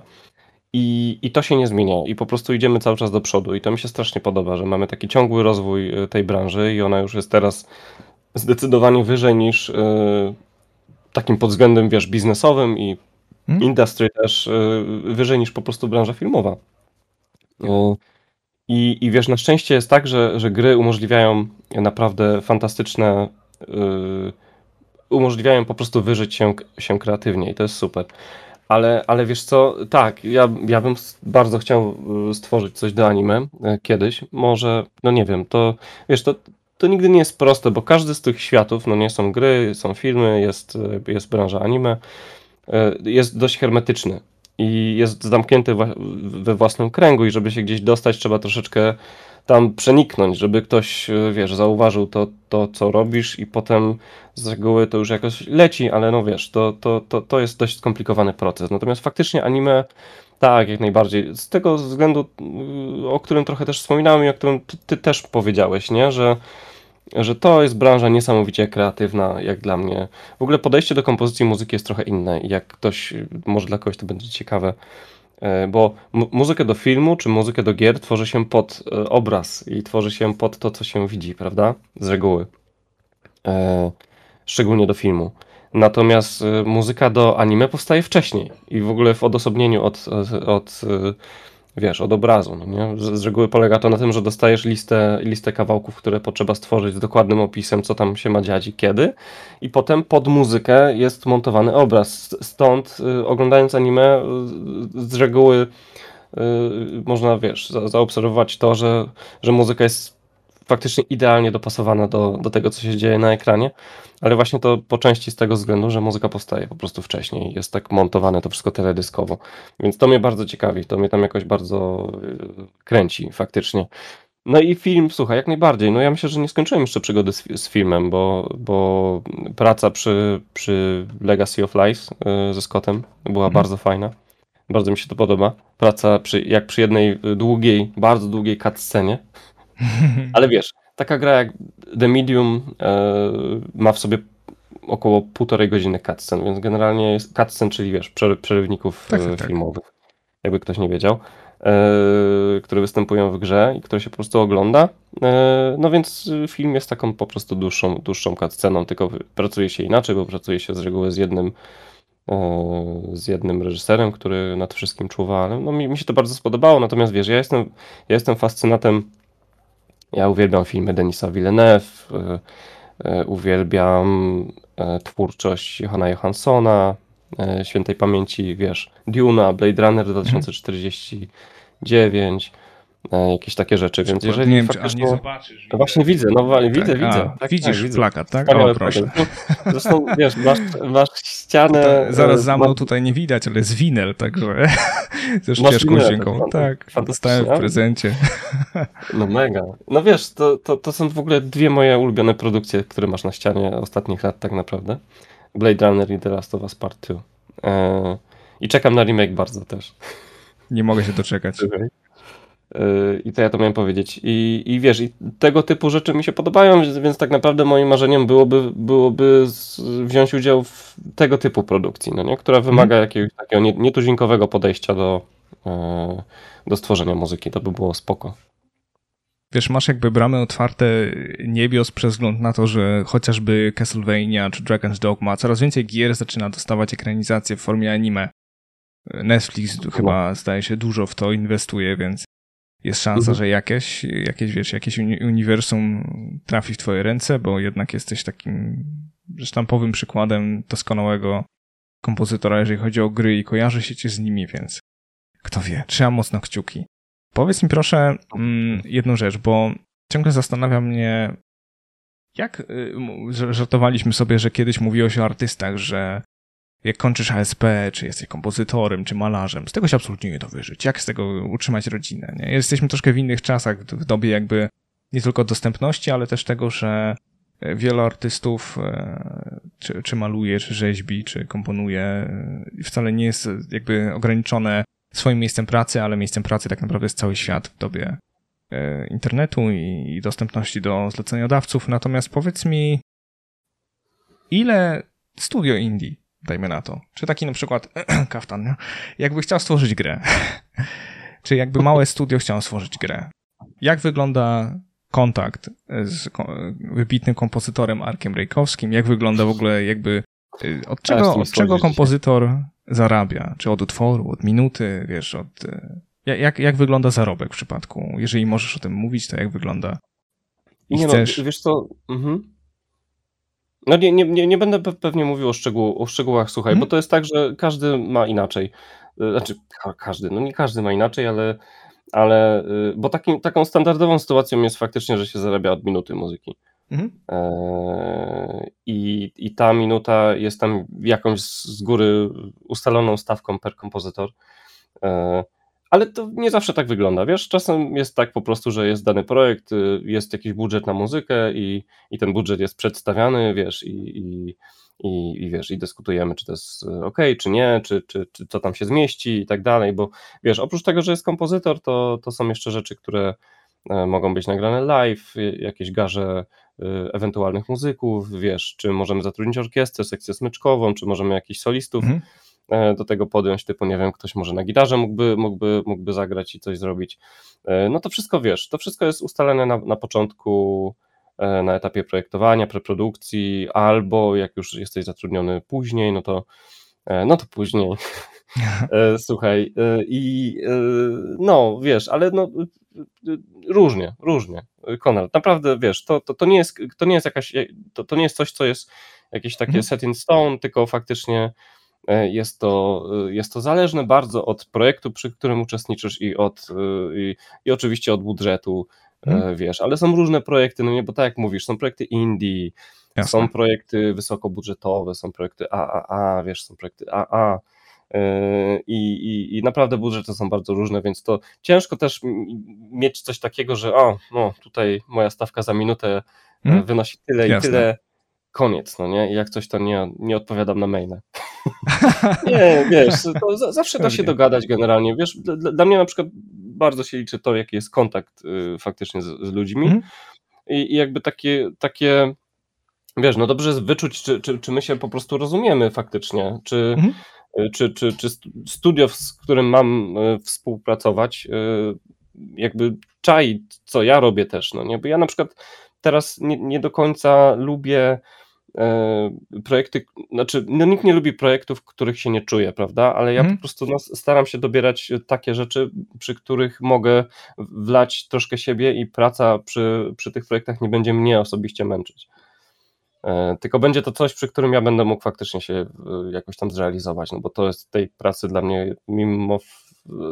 [SPEAKER 2] I, I to się nie zmienia i po prostu idziemy cały czas do przodu i to mi się strasznie podoba, że mamy taki ciągły rozwój e, tej branży i ona już jest teraz zdecydowanie wyżej niż y, takim pod względem, wiesz, biznesowym i hmm. industry też y, wyżej niż po prostu branża filmowa. Y, i, I wiesz, na szczęście jest tak, że, że gry umożliwiają naprawdę fantastyczne, yy, umożliwiają po prostu wyżyć się, się kreatywnie i to jest super. Ale, ale wiesz co, tak, ja, ja bym bardzo chciał yy, stworzyć coś do anime yy, kiedyś. Może, no nie wiem, to wiesz, to, to nigdy nie jest proste, bo każdy z tych światów, no nie są gry, są filmy, jest, jest branża anime, jest dość hermetyczny i jest zamknięty we własnym kręgu i żeby się gdzieś dostać, trzeba troszeczkę tam przeniknąć, żeby ktoś, e, wiesz, zauważył to, to co robisz i potem z reguły to już jakoś leci, ale no wiesz, to, to, to, to jest dość skomplikowany proces. Natomiast faktycznie anime, tak, jak najbardziej. Z tego względu, o którym trochę też wspominałem i o którym ty, ty też powiedziałeś, nie, że że to jest branża niesamowicie kreatywna, jak dla mnie. W ogóle podejście do kompozycji muzyki jest trochę inne jak ktoś, może dla kogoś to będzie ciekawe, e, bo muzykę do filmu czy muzykę do gier tworzy się pod e, obraz i tworzy się pod to, co się widzi, prawda? Z reguły. E, szczególnie do filmu. Natomiast muzyka do anime powstaje wcześniej i w ogóle w odosobnieniu od, od wiesz, od obrazu. No nie? Z, z, reguły polega to na tym, że dostajesz listę, listę kawałków, które potrzeba stworzyć z dokładnym opisem, co tam się ma dziać i kiedy. I potem pod muzykę jest montowany obraz. Stąd y, oglądając anime y, z reguły można, wiesz, za, zaobserwować to, że, że muzyka jest faktycznie idealnie dopasowana do, do tego, co się dzieje na ekranie, ale właśnie to po części z tego względu, że muzyka powstaje po prostu wcześniej, jest tak montowane to wszystko teledyskowo, więc to mnie bardzo ciekawi, to mnie tam jakoś bardzo kręci faktycznie. No i film, słuchaj, jak najbardziej. No ja myślę, że nie skończyłem jeszcze przygody z, z filmem, bo, bo praca przy, przy Legacy of Lies y, ze Scottem była mhm. bardzo fajna. Bardzo mi się to podoba. Praca przy, jak przy jednej długiej, bardzo długiej cutscenie. Ale wiesz, taka gra jak The Medium y, ma w sobie około półtorej godziny cutscen, więc generalnie jest cutscen, czyli wiesz, przerywników tak, tak, tak. filmowych, jakby ktoś nie wiedział. E, które występują w grze i które się po prostu ogląda. E, no więc film jest taką po prostu dłuższą, dłuższą cutsceną, tylko pracuje się inaczej, bo pracuje się z reguły z jednym e, z jednym reżyserem, który nad wszystkim czuwa, ale no mi, mi się to bardzo spodobało, natomiast wiesz, ja jestem, ja jestem fascynatem, ja uwielbiam filmy Denisa Villeneuve, uwielbiam twórczość Johana Johanssona, świętej pamięci, wiesz, Duna, Blade Runner 2040, 9, e, jakieś takie rzeczy, więc jeżeli
[SPEAKER 1] nie wiem, faktycznie... zobaczysz.
[SPEAKER 2] No właśnie widzę, no widzę, tak, widzę. A,
[SPEAKER 1] tak, widzisz tak, plakat, tak? O, proszę.
[SPEAKER 2] Zresztą, wiesz, masz, masz ścianę...
[SPEAKER 1] Tutaj, zaraz za mną ma... tutaj nie widać, ale jest winel, także ze ścieżką dźwiękową. Tak, dostałem w prezencie.
[SPEAKER 2] No mega. No wiesz, to, to, to są w ogóle dwie moje ulubione produkcje, które masz na ścianie ostatnich lat tak naprawdę. Blade Runner i The Last of Us Part 2. Eee, I czekam na remake bardzo też.
[SPEAKER 1] Nie mogę się doczekać.
[SPEAKER 2] I to ja to miałem powiedzieć. I, I wiesz, i tego typu rzeczy mi się podobają, więc tak naprawdę moim marzeniem byłoby, byłoby wziąć udział w tego typu produkcji, no nie? która wymaga mhm. jakiegoś takiego nietuzinkowego podejścia do, yy, do stworzenia muzyki. To by było spoko.
[SPEAKER 1] Wiesz, masz jakby bramy otwarte niebios przez wzgląd na to, że chociażby Castlevania czy Dragon's Dogma coraz więcej gier zaczyna dostawać ekranizację w formie anime. Netflix chyba zdaje się dużo w to inwestuje, więc jest szansa, mhm. że jakieś, jakieś, wiesz, jakieś uniwersum trafi w twoje ręce, bo jednak jesteś takim sztampowym przykładem doskonałego kompozytora, jeżeli chodzi o gry i kojarzy się cię z nimi, więc kto wie, trzeba mocno kciuki. Powiedz mi proszę mm, jedną rzecz, bo ciągle zastanawia mnie, jak y, żartowaliśmy sobie, że kiedyś mówiłeś o artystach, że jak kończysz ASP, czy jesteś kompozytorem, czy malarzem, z tego się absolutnie nie da wyżyć. Jak z tego utrzymać rodzinę? Nie? Jesteśmy troszkę w innych czasach, w dobie jakby nie tylko dostępności, ale też tego, że e, wielu artystów e, czy, czy maluje, czy rzeźbi, czy komponuje, e, wcale nie jest jakby ograniczone swoim miejscem pracy, ale miejscem pracy tak naprawdę jest cały świat w dobie internetu i dostępności do zleceniodawców. Natomiast powiedz mi, ile studio indie dajmy na to. Czy taki na przykład kaftan, nie? jakby chciał stworzyć grę. Czy jakby małe studio chciało stworzyć grę. Jak wygląda kontakt z wybitnym kompozytorem Arkiem Rejkowskim? Jak wygląda w ogóle jakby y, od czego, od czego kompozytor zarabia? Czy od utworu, od minuty, wiesz, od... Y, jak, jak wygląda zarobek w przypadku? Jeżeli możesz o tym mówić, to jak wygląda?
[SPEAKER 2] I nie no, chcesz... no, wiesz co, mhm. No nie, nie, nie, będę pewnie mówił o, szczegół, o szczegółach, słuchaj, hmm. bo to jest tak, że każdy ma inaczej. Y, znaczy, każdy, no nie każdy ma inaczej, ale, ale y, bo takim, taką standardową sytuacją jest faktycznie, że się zarabia od minuty muzyki. Mhm. E, i, I ta minuta jest tam jakąś z góry ustaloną stawką per kompozytor. Ale to nie zawsze tak wygląda, wiesz, czasem jest tak po prostu, że jest dany projekt, y, jest jakiś budżet na muzykę i, i ten budżet jest przedstawiany, wiesz, i, i, i, i wiesz, i dyskutujemy, czy to jest y, ok, czy nie, czy, czy, czy co tam się zmieści i tak dalej, bo wiesz, oprócz tego, że jest kompozytor, to, to są jeszcze rzeczy, które e, mogą być nagrane live, jakieś garze y, ewentualnych muzyków, wiesz, czy możemy zatrudnić orkiestrę, sekcję smyczkową, czy możemy jakichś solistów mhm. E, do tego podjąć, typu nie wiem, ktoś może na gitarze mógłby, mógłby, mógłby zagrać i coś zrobić. E, no to wszystko wiesz, to wszystko jest ustalone na, na początku, e, na etapie projektowania, preprodukcji, albo jak już jesteś zatrudniony później, no to no to później. Słuchaj, i no wiesz, ale no różnie, różnie. Konrad, naprawdę wiesz, to, to, to, nie, jest, to nie jest jakaś, to, to nie jest coś, co jest jakieś takie mhm. set in stone, tylko faktycznie Jest to, jest to zależne bardzo od projektu, przy którym uczestniczysz i od i, i oczywiście od budżetu, hmm. wiesz, ale są różne projekty, no nie, bo tak jak mówisz, są projekty indie, Jasne. są projekty wysokobudżetowe, są projekty AAA, wiesz, są projekty AA, i, i, i naprawdę budżety są bardzo różne, więc to ciężko też mieć coś takiego, że o, no tutaj moja stawka za minutę hmm? wynosi tyle Jasne. i tyle, koniec, no nie? I jak coś to nie, nie odpowiadam na maile. nie, wiesz, to zawsze da się dogadać generalnie, wiesz, dla, dla, mnie na przykład bardzo się liczy to, jaki jest kontakt y, faktycznie z, z ludźmi hmm? I, I, jakby takie, takie, wiesz, no dobrze jest wyczuć, czy, czy, czy my się po prostu rozumiemy faktycznie, czy, hmm? czy, czy, czy studio, z którym mam e, współpracować, e, jakby czai, co ja robię też, no nie? Bo ja na przykład teraz nie, nie do końca lubię projekty, znaczy no nikt nie lubi projektów, których się nie czuje, prawda, ale ja hmm. po prostu no, staram się dobierać takie rzeczy, przy których mogę wlać troszkę siebie i praca przy, przy tych projektach nie będzie mnie osobiście męczyć. E, tylko będzie to coś, przy którym ja będę mógł faktycznie się e, jakoś tam zrealizować, no bo to jest tej pracy dla mnie mimo,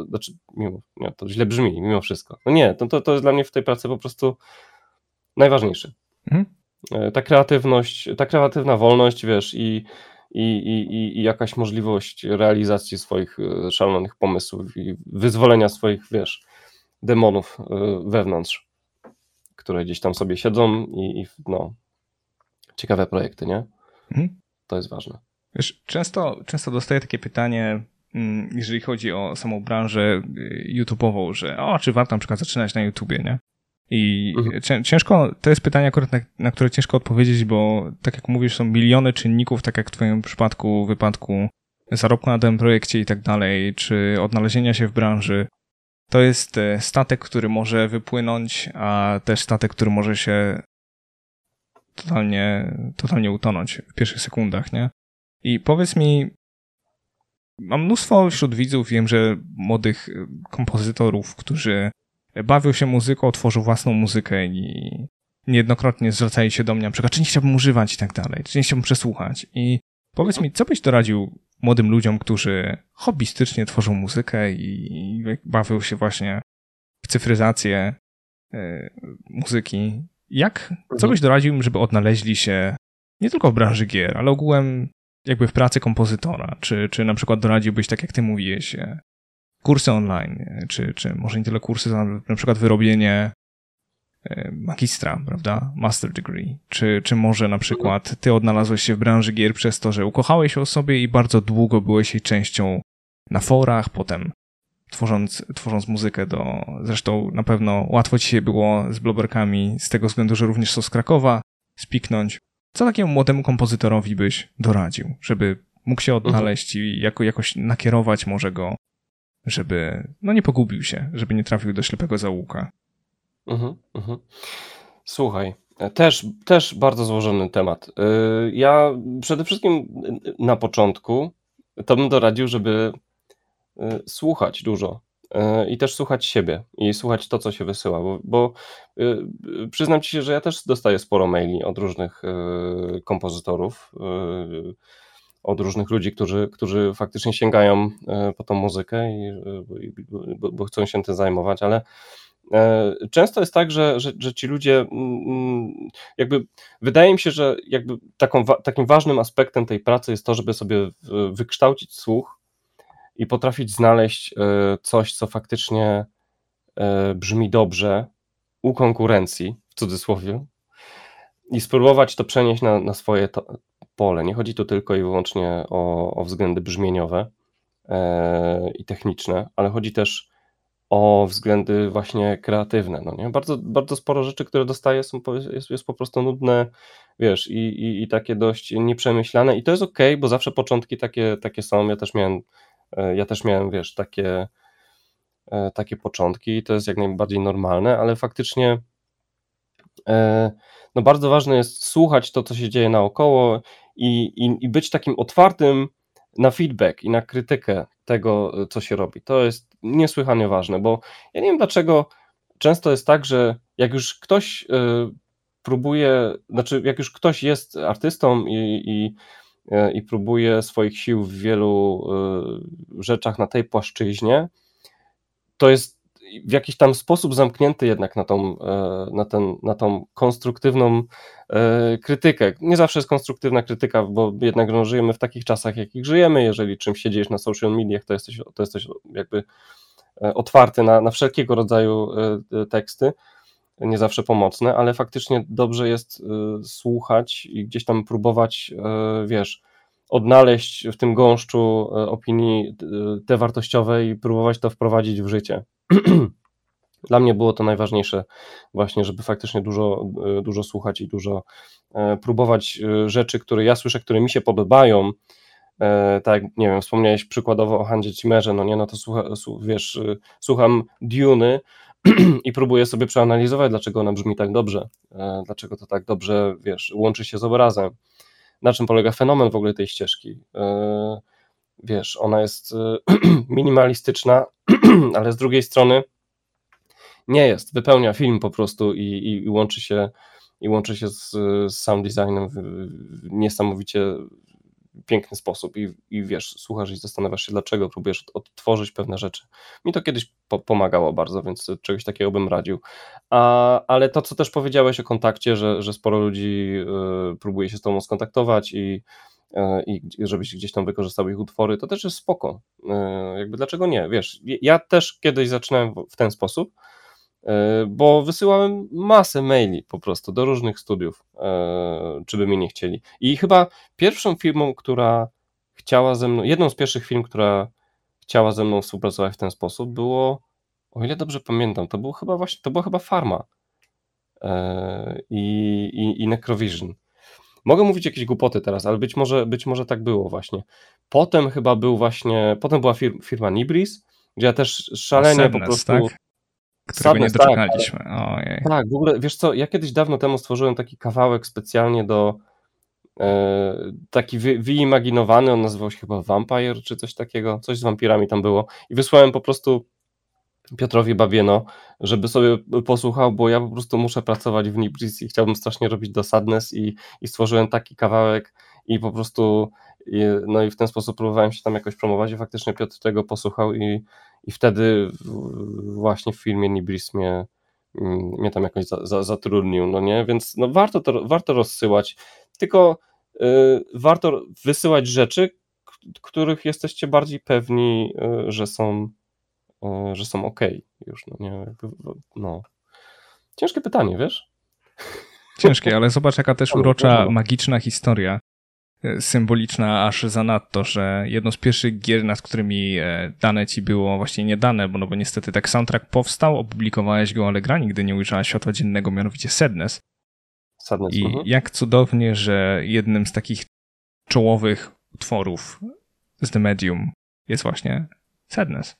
[SPEAKER 2] znaczy mimo, nie, to źle brzmi, mimo wszystko. No nie, to, to, to jest dla mnie w tej pracy po prostu najważniejsze. Mhm. E, ta kreatywność, ta kreatywna wolność, wiesz, i, i, i, i jakaś możliwość realizacji swoich szalonych pomysłów i wyzwolenia swoich, wiesz, demonów wewnątrz, które gdzieś tam sobie siedzą i, i no, ciekawe projekty, nie? Mhm. To jest ważne.
[SPEAKER 1] Wiesz, często, często dostaję takie pytanie, mm, jeżeli chodzi o samą branżę y, YouTube'ową, że o, czy warto na przykład zaczynać na YouTubie, nie? I mhm. ciężko, to jest pytanie akurat, na, na, które ciężko odpowiedzieć, bo tak jak mówisz, są miliony czynników, tak jak w twoim przypadku, wypadku zarobku na danym projekcie i tak dalej, czy odnalezienia się w branży. To jest e, statek, który może wypłynąć, a też statek, który może się totalnie, totalnie utonąć w pierwszych sekundach, nie? I powiedz mi, mam mnóstwo wśród widzów, wiem, że młodych kompozytorów, którzy bawią się muzyką, tworzą własną muzykę i niejednokrotnie zwracają się do mnie, na przykład, czy nie chciałbym używać i tak dalej, czy nie chciałbym przesłuchać. I powiedz mi, co byś doradził młodym ludziom, którzy hobbystycznie tworzą muzykę i bawią się właśnie w cyfryzację y, muzyki jak, co mhm. byś doradził im, żeby odnaleźli się nie tylko w branży gier, ale ogółem jakby w pracy kompozytora? Czy, czy na przykład doradziłbyś, tak jak ty mówiłeś, e, kursy online, czy, czy może nie tyle kursy, na przykład wyrobienie e, magistra, prawda? Master degree. Czy, czy może na przykład ty odnalazłeś się w branży gier przez to, że ukochałeś się o sobie i bardzo długo byłeś jej częścią na forach, potem tworząc, tworząc muzykę do... Zresztą na pewno łatwo ci się było z bloberkami z tego względu, że również są z Krakowa, spiknąć. Co takiemu młodemu kompozytorowi byś doradził, żeby mógł się odnaleźć mhm. i jako, jakoś nakierować może go, żeby no nie pogubił się, żeby nie trafił do ślepego zaułka?
[SPEAKER 2] Mhm, mhm. Słuchaj, też, też bardzo złożony temat. Y, ja przede wszystkim na początku to bym doradził, żeby Y, słuchać dużo y, i też słuchać siebie i słuchać to, co się wysyła, bo, bo przyznam ci się, że ja też dostaję sporo maili od różnych kompozytorów, od różnych ludzi, którzy, którzy faktycznie sięgają po tą muzykę, i, bo, bo chcą się tym zajmować, ale Często jest tak, że, że, że, ci ludzie, mm, mm, jakby wydaje mi się, że jakby taką, takim ważnym aspektem tej pracy jest to, żeby sobie wykształcić słuch i potrafić znaleźć e, coś, co faktycznie e, brzmi dobrze u konkurencji, w cudzysłowie, i spróbować to przenieść na, na swoje to, pole. Nie chodzi tu tylko i wyłącznie o, o względy brzmieniowe e, i techniczne, ale chodzi też o względy właśnie kreatywne. No nie? Bardzo, bardzo sporo rzeczy, które dostaję, są, jest, jest po prostu nudne, wiesz, i, i, i takie dość nieprzemyślane. I to jest ok, bo zawsze początki takie, takie są. Ja też miałem E, ja też miałem, wiesz, takie, e, takie początki i to jest jak najbardziej normalne, ale faktycznie no bardzo ważne jest słuchać to, co się dzieje naokoło i, i, i być takim otwartym na feedback i na krytykę tego, co się robi. To jest niesłychanie ważne, bo ja nie wiem dlaczego często jest tak, że jak już ktoś próbuje, znaczy jak już ktoś jest artystą i, i i próbuje swoich sił w wielu rzeczach na tej płaszczyźnie, to jest w jakiś tam sposób zamknięty jednak na tą, e, na ten, na tą konstruktywną e, krytykę. Nie zawsze jest konstruktywna krytyka, bo jednak no, żyjemy w takich czasach, jakich żyjemy. Jeżeli czymś się dzieje na social mediach, to jesteś, to jesteś jakby e, otwarty na, na wszelkiego rodzaju teksty, nie zawsze pomocne, ale faktycznie dobrze jest słuchać i gdzieś tam próbować, wiesz, odnaleźć w tym gąszczu opinii te wartościowe i próbować to wprowadzić w życie. Dla mnie było to najważniejsze, właśnie, żeby faktycznie dużo, e, dużo słuchać i dużo e, próbować e, rzeczy, które ja słyszę, które mi się podobają. Tak, nie wiem, wspomniałeś przykładowo o Handzie Cimerze, no nie, no to słucha, wiesz, słucham Duny i próbuję sobie przeanalizować, dlaczego ona brzmi tak dobrze, dlaczego to tak dobrze, wiesz, łączy się z obrazem, na czym polega fenomen w ogóle tej ścieżki wiesz, ona jest minimalistyczna, ale z drugiej strony nie jest, wypełnia film po prostu i, i, i łączy się i łączy się z, z sound designem w, w niesamowicie piękny sposób i, i wiesz, słuchasz i zastanawiasz się, dlaczego próbujesz odtworzyć pewne rzeczy. Mi to kiedyś po, pomagało bardzo, więc czegoś takiego bym radził. A, ale to, co też powiedziałeś o kontakcie, że, że sporo ludzi y, próbuje się z tobą skontaktować i i żebyś gdzieś tam wykorzystał ich utwory, to też jest spoko. E, jakby dlaczego nie? Wiesz, ja też kiedyś zaczynałem w ten sposób, e, bo wysyłałem masę maili po prostu do różnych studiów, czy by mnie nie chcieli. I chyba pierwszą firmą, która chciała ze mną, jedną z pierwszych firm, która chciała ze mną współpracować w ten sposób, było, o ile dobrze pamiętam, to był chyba właśnie, to była chyba Farma i, i, i Necrovision. Mogę mówić jakieś głupoty teraz, ale być może, być może tak było właśnie. Potem chyba był właśnie, potem była firma, firma Nibris, gdzie ja też szalenie Sadness, po prostu... Tak?
[SPEAKER 1] Którego Sadness, nie tak. doczekaliśmy. Tak,
[SPEAKER 2] tak, w ogóle, wiesz co, ja kiedyś dawno temu stworzyłem taki kawałek specjalnie do e, taki wy, wyimaginowany, on nazywał się chyba Vampire, czy coś takiego, coś z wampirami tam było i wysłałem po prostu Piotrowi Babieno, żeby sobie posłuchał, bo ja po prostu muszę pracować w Nibris i chciałbym strasznie robić do Sadness i, i stworzyłem taki kawałek i po prostu i, no i w ten sposób próbowałem się tam jakoś promować i faktycznie Piotr tego posłuchał i, i wtedy właśnie w filmie Nibris mnie, mnie tam jakoś za, za, zatrudnił, no nie, więc no warto to, warto rozsyłać, tylko y, warto wysyłać rzeczy, których jesteście bardziej pewni, y, że są że są ok już, no nie, no. Ciężkie pytanie, wiesz?
[SPEAKER 1] Ciężkie, ale zobacz jaka też urocza, magiczna historia, e, symboliczna aż zanadto, że jedno z pierwszych gier, nad którymi e, dane ci było, właśnie nie dane, bo, no bo niestety tak soundtrack powstał, opublikowałeś go, ale gra nigdy nie ujrzała światła dziennego, mianowicie Sadness.
[SPEAKER 2] Sadness
[SPEAKER 1] I uh-huh. jak cudownie, że jednym z takich czołowych utworów z The Medium jest właśnie Sadness.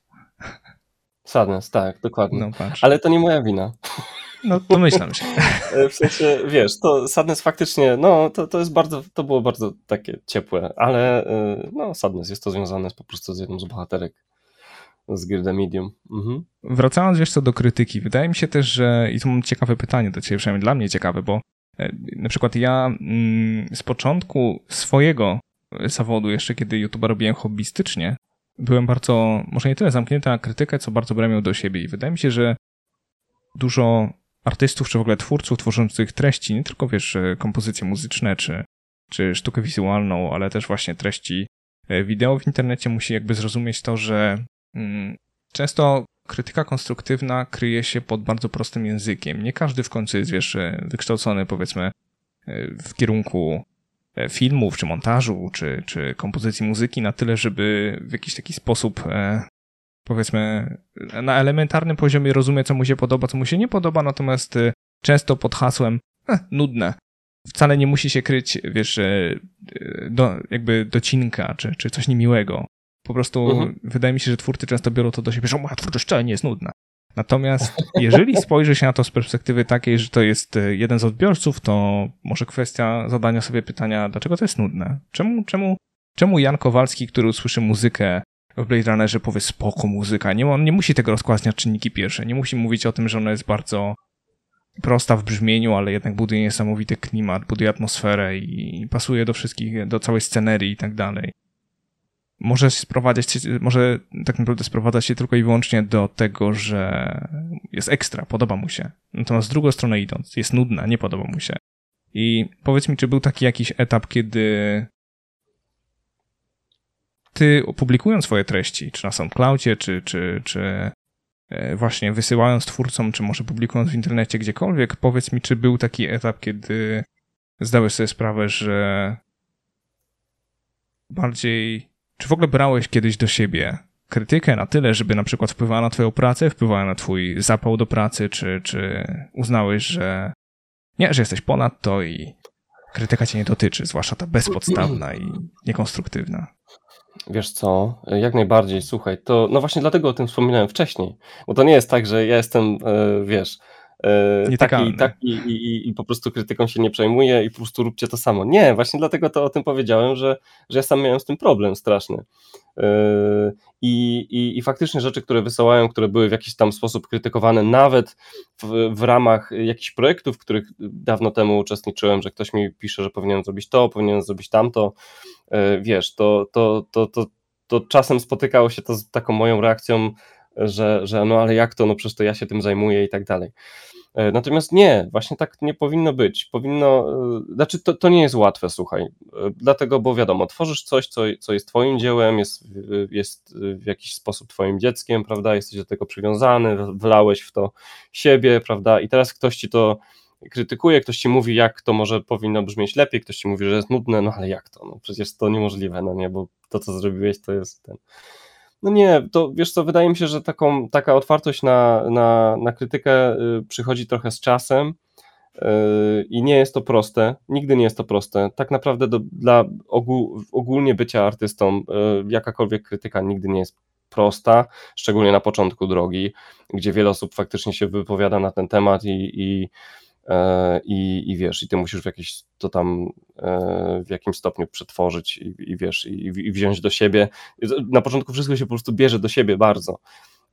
[SPEAKER 2] Sadness, tak, dokładnie. No, Ale to nie moja wina.
[SPEAKER 1] No, domyślam się.
[SPEAKER 2] w sensie, wiesz, to Sadness faktycznie, no, to, to jest bardzo, to było bardzo takie ciepłe, ale y, no, Sadness jest to związane po prostu z jedną z bohaterek z Gilda Medium. Mhm.
[SPEAKER 1] Wracając jeszcze do krytyki, wydaje mi się też, że, i to mam ciekawe pytanie do ciebie, przynajmniej dla mnie ciekawe, bo e, na przykład ja mm, z początku swojego zawodu, jeszcze kiedy YouTube'a robiłem hobbystycznie, byłem bardzo, może nie tyle zamknięty na krytykę, co bardzo brałem do siebie i wydaje mi się, że dużo artystów, czy w ogóle twórców tworzących treści, nie tylko wiesz, kompozycje muzyczne, czy, czy sztukę wizualną, ale też właśnie treści e, wideo w internecie musi jakby zrozumieć to, że mm, często krytyka konstruktywna kryje się pod bardzo prostym językiem. Nie każdy w końcu jest, wiesz, wykształcony powiedzmy e, w kierunku filmów, czy montażu, czy, czy kompozycji muzyki na tyle, żeby w jakiś taki sposób e, powiedzmy na elementarnym poziomie rozumie, co mu się podoba, co mu się nie podoba, natomiast e, często pod hasłem eh, nudne. Wcale nie musi się kryć, wiesz, do, jakby docinka, czy, czy coś niemiłego. Po prostu mhm. wydaje mi się, że twórcy często biorą to do siebie, że moja twórczość wcale nie jest nudna. Natomiast jeżeli spojrzy się na to z perspektywy takiej, że to jest e, jeden z odbiorców, to może kwestia zadania sobie pytania, dlaczego to jest nudne? Czemu, czemu, czemu Jan Kowalski, który usłyszy muzykę w Blade Runnerze powie spoko muzyka, nie, on nie musi tego rozkładać czynniki pierwsze, nie musi mówić o tym, że ona jest bardzo prosta w brzmieniu, ale jednak buduje niesamowity klimat, buduje atmosferę i pasuje do wszystkich, do całej scenerii i tak dalej. Może sprowadzać może tak naprawdę sprowadzać się tylko i wyłącznie do tego, że jest ekstra, podoba mu się. Natomiast z drugą stronę idąc, jest nudna, nie podoba mu się. I powiedz mi, czy był taki jakiś etap, kiedy ty publikując swoje treści, czy na SoundCloudzie, czy, czy, czy e, właśnie wysyłając twórcom, czy może publikując w internecie gdziekolwiek, powiedz mi, czy był taki etap, kiedy zdałeś sobie sprawę, że bardziej, czy w ogóle brałeś kiedyś do siebie krytykę na tyle, żeby na przykład wpływała na twoją pracę, wpływała na twój zapał do pracy, czy, czy uznałeś, że nie, że jesteś ponad to i krytyka cię nie dotyczy, zwłaszcza ta bezpodstawna i niekonstruktywna.
[SPEAKER 2] Wiesz co, jak najbardziej, słuchaj, to no właśnie dlatego o tym wspominałem wcześniej, bo to nie jest tak, że ja jestem, e, wiesz, taki i taki i, i, i po prostu krytyką się nie przejmuję i po prostu róbcie to samo. Nie, właśnie dlatego to o tym powiedziałem, że, że ja sam miałem z tym problem straszny. E, I, i, I faktycznie rzeczy, które wysyłają, które były w jakiś tam sposób krytykowane, nawet w, w ramach jakichś projektów, w których dawno temu uczestniczyłem, że ktoś mi pisze, że powinienem zrobić to, powinienem zrobić tamto, E, wiesz, to, to, to, to, to czasem spotykało się to z taką moją reakcją, że, że no ale jak to, no przecież to ja się tym zajmuję i tak dalej. E, natomiast nie, właśnie tak nie powinno być. Powinno, e, znaczy to, to nie jest łatwe, słuchaj. Dlatego, bo wiadomo, tworzysz coś, co, co jest twoim dziełem, jest, jest w jakiś sposób twoim dzieckiem, prawda? Jesteś do tego przywiązany, wlałeś w to siebie, prawda? I teraz ktoś ci to krytykuje, ktoś ci mówi, jak to może powinno brzmieć lepiej, ktoś ci mówi, że jest nudne, no ale jak to? No przecież to niemożliwe, no nie, bo to, co zrobiłeś, to jest ten. No nie, to wiesz co, wydaje mi się, że taką, taka otwartość na, na, na krytykę y, przychodzi trochę z czasem y, i nie jest to proste, nigdy nie jest to proste. Tak naprawdę do, dla ogół, ogólnie bycia artystą y, jakakolwiek krytyka nigdy nie jest prosta, szczególnie na początku drogi, gdzie wiele osób faktycznie się wypowiada na ten temat i, i i, i wiesz, i ty musisz w jakieś to tam e, w jakimś stopniu przetworzyć i, i wiesz, i, i, wziąć do siebie. Na początku wszystko się po prostu bierze do siebie bardzo.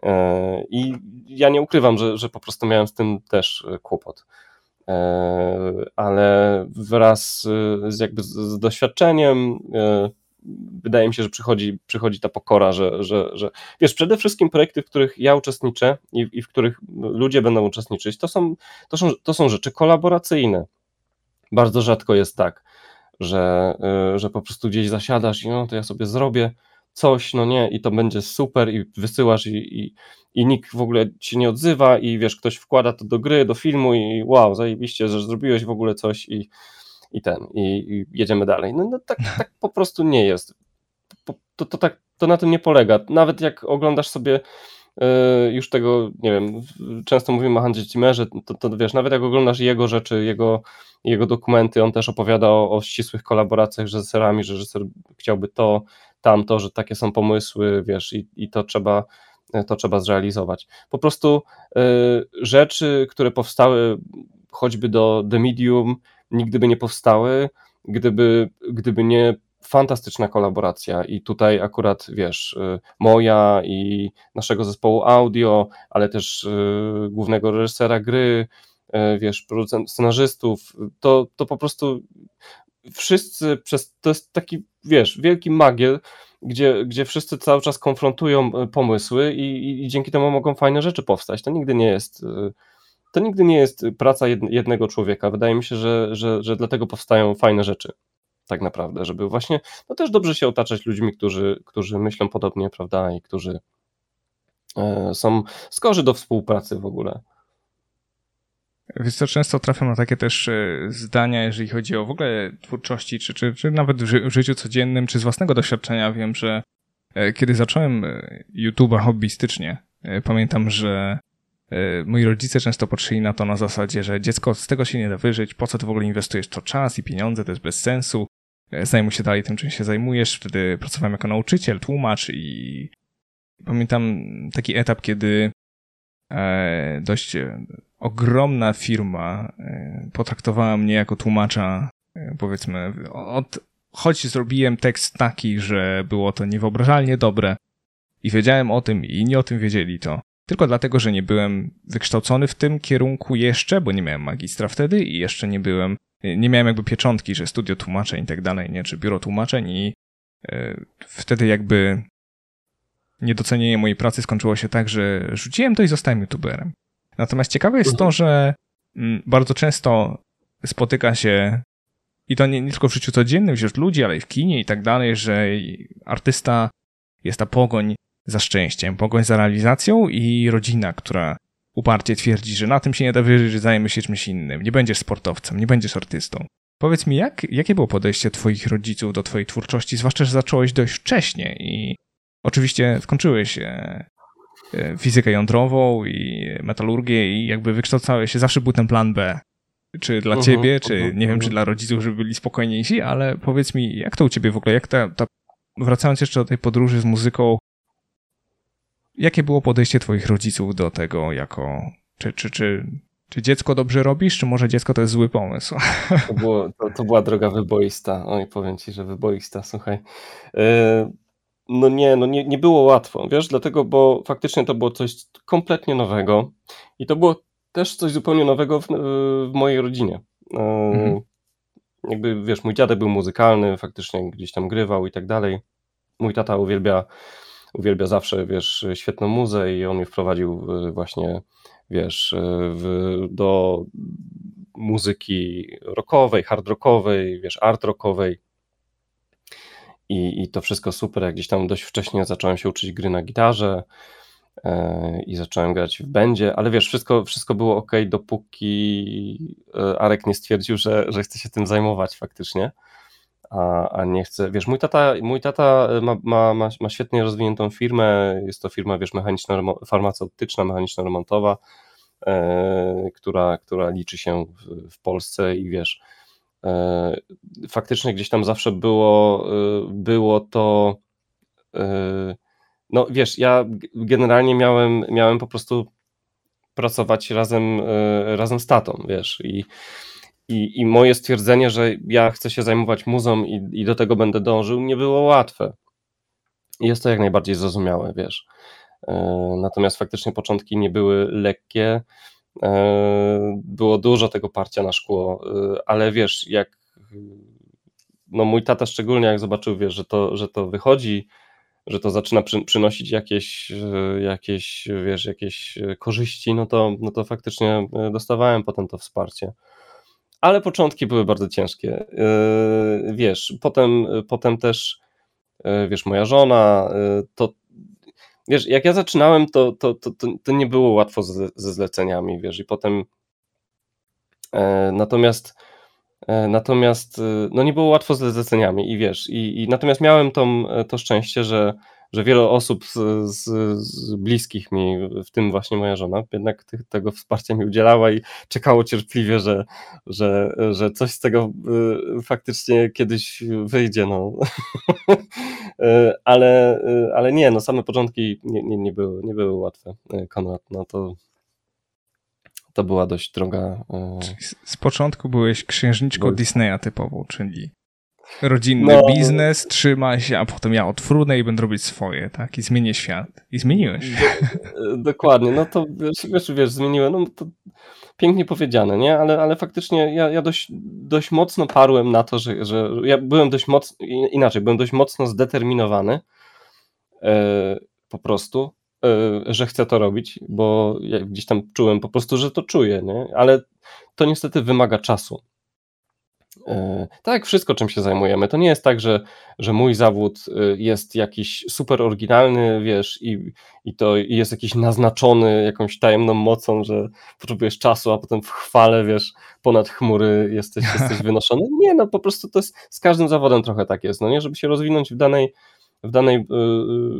[SPEAKER 2] E, I ja nie ukrywam, że, że po prostu miałem z tym też kłopot. Ale wraz z jakby z doświadczeniem wydaje mi się, że przychodzi, przychodzi ta pokora, że, że, że wiesz, przede wszystkim projekty, w których ja uczestniczę i, i w których ludzie będą uczestniczyć, to są, to, są, to są rzeczy kolaboracyjne. Bardzo rzadko jest tak, że, y, że po prostu gdzieś zasiadasz i no to ja sobie zrobię coś, no nie, i to będzie super i wysyłasz i, i, i nikt w ogóle się nie odzywa i wiesz, ktoś wkłada to do gry, do filmu i wow, zajebiście, że zrobiłeś w ogóle coś i i ten, i, i jedziemy dalej. No, no tak, tak po prostu nie jest. To, to, tak, to na tym nie polega. Nawet jak oglądasz sobie yy, już tego, nie wiem, często mówimy o Hansie Zimmerze, to, to wiesz, nawet jak oglądasz jego rzeczy, jego, jego dokumenty, on też opowiada o, o ścisłych kolaboracjach z reżyserami, że reżyser chciałby to, tamto, że takie są pomysły, wiesz, i, i to trzeba to trzeba zrealizować. Po prostu y, rzeczy, które powstały choćby do The Medium, nigdy by nie powstały, gdyby, gdyby nie fantastyczna kolaboracja i tutaj akurat, wiesz, y, moja i naszego zespołu audio, ale też y, głównego reżysera gry, y, wiesz, producent, scenarzystów, to, to po prostu wszyscy przez, to jest taki, wiesz, wielki magiel, gdzie, gdzie wszyscy cały czas konfrontują pomysły i, i, i dzięki temu mogą fajne rzeczy powstać. To nigdy nie jest to nigdy nie jest praca jednego człowieka. Wydaje mi się, że, że, że dlatego powstają fajne rzeczy. Tak naprawdę, żeby właśnie no też dobrze się otaczać ludźmi, którzy, którzy myślą podobnie, prawda, i którzy e, są skorzy do współpracy w ogóle.
[SPEAKER 1] Więc to często trafiam na takie też e, zdania, jeżeli chodzi o w ogóle twórczości, czy, czy, czy nawet w, ży w życiu codziennym, czy z własnego doświadczenia. Wiem, że e, kiedy zacząłem YouTube'a hobbystycznie, pamiętam, że moi rodzice często patrzyli na to na zasadzie, że dziecko z tego się nie da wyżyć, po co ty w ogóle inwestujesz to czas i pieniądze, to jest bez sensu. E, zajmuj się dalej tym, czym się zajmujesz. Wtedy pracowałem jako nauczyciel, tłumacz i pamiętam taki etap, kiedy e, dość ogromna firma potraktowała mnie jako tłumacza, powiedzmy, od, choć zrobiłem tekst taki, że było to niewyobrażalnie dobre i wiedziałem o tym i inni o tym wiedzieli, to tylko dlatego, że nie byłem wykształcony w tym kierunku jeszcze, bo nie miałem magistra wtedy i jeszcze nie byłem, nie miałem jakby pieczątki, że studio tłumaczeń i tak dalej, nie, czy biuro tłumaczeń i e, wtedy jakby niedocenienie mojej pracy skończyło się tak, że rzuciłem to i zostałem youtuberem. Natomiast ciekawe jest to, że mm, bardzo często spotyka się i to nie, nie tylko w życiu codziennym wśród ludzi, ale i w kinie i tak dalej, że artysta jest ta pogoń za szczęściem, pogoń za realizacją i rodzina, która uparcie twierdzi, że na tym się nie da wyżyć, że zajmie się czymś innym, nie będziesz sportowcem, nie będziesz artystą. Powiedz mi, jak, jakie było podejście twoich rodziców do twojej twórczości, zwłaszcza, że zacząłeś dość wcześnie i oczywiście skończyłeś e, e, fizykę jądrową i metalurgię i jakby wykształcałeś się, zawsze był ten plan B. Czy dla uh mhm, -huh, ciebie, czy uh mhm, -huh, nie wiem, uh -huh. czy mhm. dla rodziców, żeby byli spokojniejsi, ale powiedz mi, jak to u ciebie w ogóle, jak ta, ta wracając jeszcze do tej podróży z muzyką, jakie było podejście twoich rodziców do tego jako, czy, czy, czy, czy dziecko dobrze robisz, czy może dziecko to jest zły pomysł?
[SPEAKER 2] To, było, to, to była droga wyboista, oj powiem ci, że wyboista, słuchaj. Yy, no nie, no nie, nie było łatwo, wiesz, dlatego, bo faktycznie to było coś kompletnie nowego i to było też coś zupełnie nowego w, w mojej rodzinie. Yy, mhm. Jakby, wiesz, mój dziadek był muzykalny, faktycznie gdzieś tam grywał i tak dalej. Mój tata uwielbia uwielbia zawsze, wiesz, świetną muzę i on mnie wprowadził właśnie, wiesz, w, do muzyki rockowej, hard rockowej, wiesz, art rockowej. I, I to wszystko super, jak gdzieś tam dość wcześnie zacząłem się uczyć gry na gitarze e, i zacząłem grać w będzie, ale wiesz, wszystko, wszystko było ok, dopóki e, Arek nie stwierdził, że, że chce się tym zajmować faktycznie a, a nie chcę, wiesz, mój tata, mój tata ma, ma, ma, ma świetnie rozwiniętą firmę, jest to firma, wiesz, mechaniczna, farmaceutyczna, mechaniczno-remontowa, e, która, która liczy się w, w Polsce i wiesz, e, faktycznie gdzieś tam zawsze było, e, było to, e, no wiesz, ja generalnie miałem, miałem po prostu pracować razem, e, razem z tatą, wiesz, i i, I moje stwierdzenie, że ja chcę się zajmować muzą i, i do tego będę dążył, nie było łatwe. Jest to jak najbardziej zrozumiałe, wiesz. E, natomiast faktycznie początki nie były lekkie. E, było dużo tego parcia na szkło, e, ale wiesz, jak no mój tata szczególnie jak zobaczył, wiesz, że to, że to wychodzi, że to zaczyna przy, przynosić jakieś, jakieś, wiesz, jakieś korzyści, no to, no to faktycznie dostawałem potem to wsparcie ale początki były bardzo ciężkie. Yy, wiesz, potem, potem też, yy, wiesz, moja żona, yy, to wiesz, jak ja zaczynałem, to, to, to, to nie było łatwo ze, ze zleceniami, wiesz, i potem natomiast natomiast no nie było łatwo ze zleceniami i wiesz, i, i natomiast miałem to, to szczęście, że że wiele osób z, z, z, bliskich mi, w tym właśnie moja żona, jednak tych, tego wsparcia mi udzielała i czekało cierpliwie, że, że, że coś z tego y, faktycznie kiedyś wyjdzie. No. Y, ale, y, ale nie, no same początki nie, nie, nie, były, nie były łatwe, Konrad. No to, to była dość droga.
[SPEAKER 1] Z początku byłeś księżniczką Disneya typową, czyli rodzinny no. biznes, trzyma się, a potem ja odfrunę i będę robić swoje, tak? I zmienię świat. I zmieniłeś.
[SPEAKER 2] Dokładnie, no to wiesz, wiesz, wiesz zmieniłem, no to pięknie powiedziane, nie? Ale, ale faktycznie ja, ja dość, dość mocno parłem na to, że, że ja byłem dość mocno, inaczej, byłem dość mocno zdeterminowany e, po prostu, e, że chcę to robić, bo ja gdzieś tam czułem po prostu, że to czuję, nie? Ale to niestety wymaga czasu. E, tak jak wszystko, czym się zajmujemy, to nie jest tak, że, że mój zawód e, jest jakiś super oryginalny, wiesz, i, i to jest jakiś naznaczony jakąś tajemną mocą, że potrzebujesz czasu, a potem w chwale, wiesz, ponad chmury jesteś, jesteś wynoszony. Nie, no po prostu to jest, z każdym zawodem trochę tak jest, no nie, żeby się rozwinąć w danej, w danej y,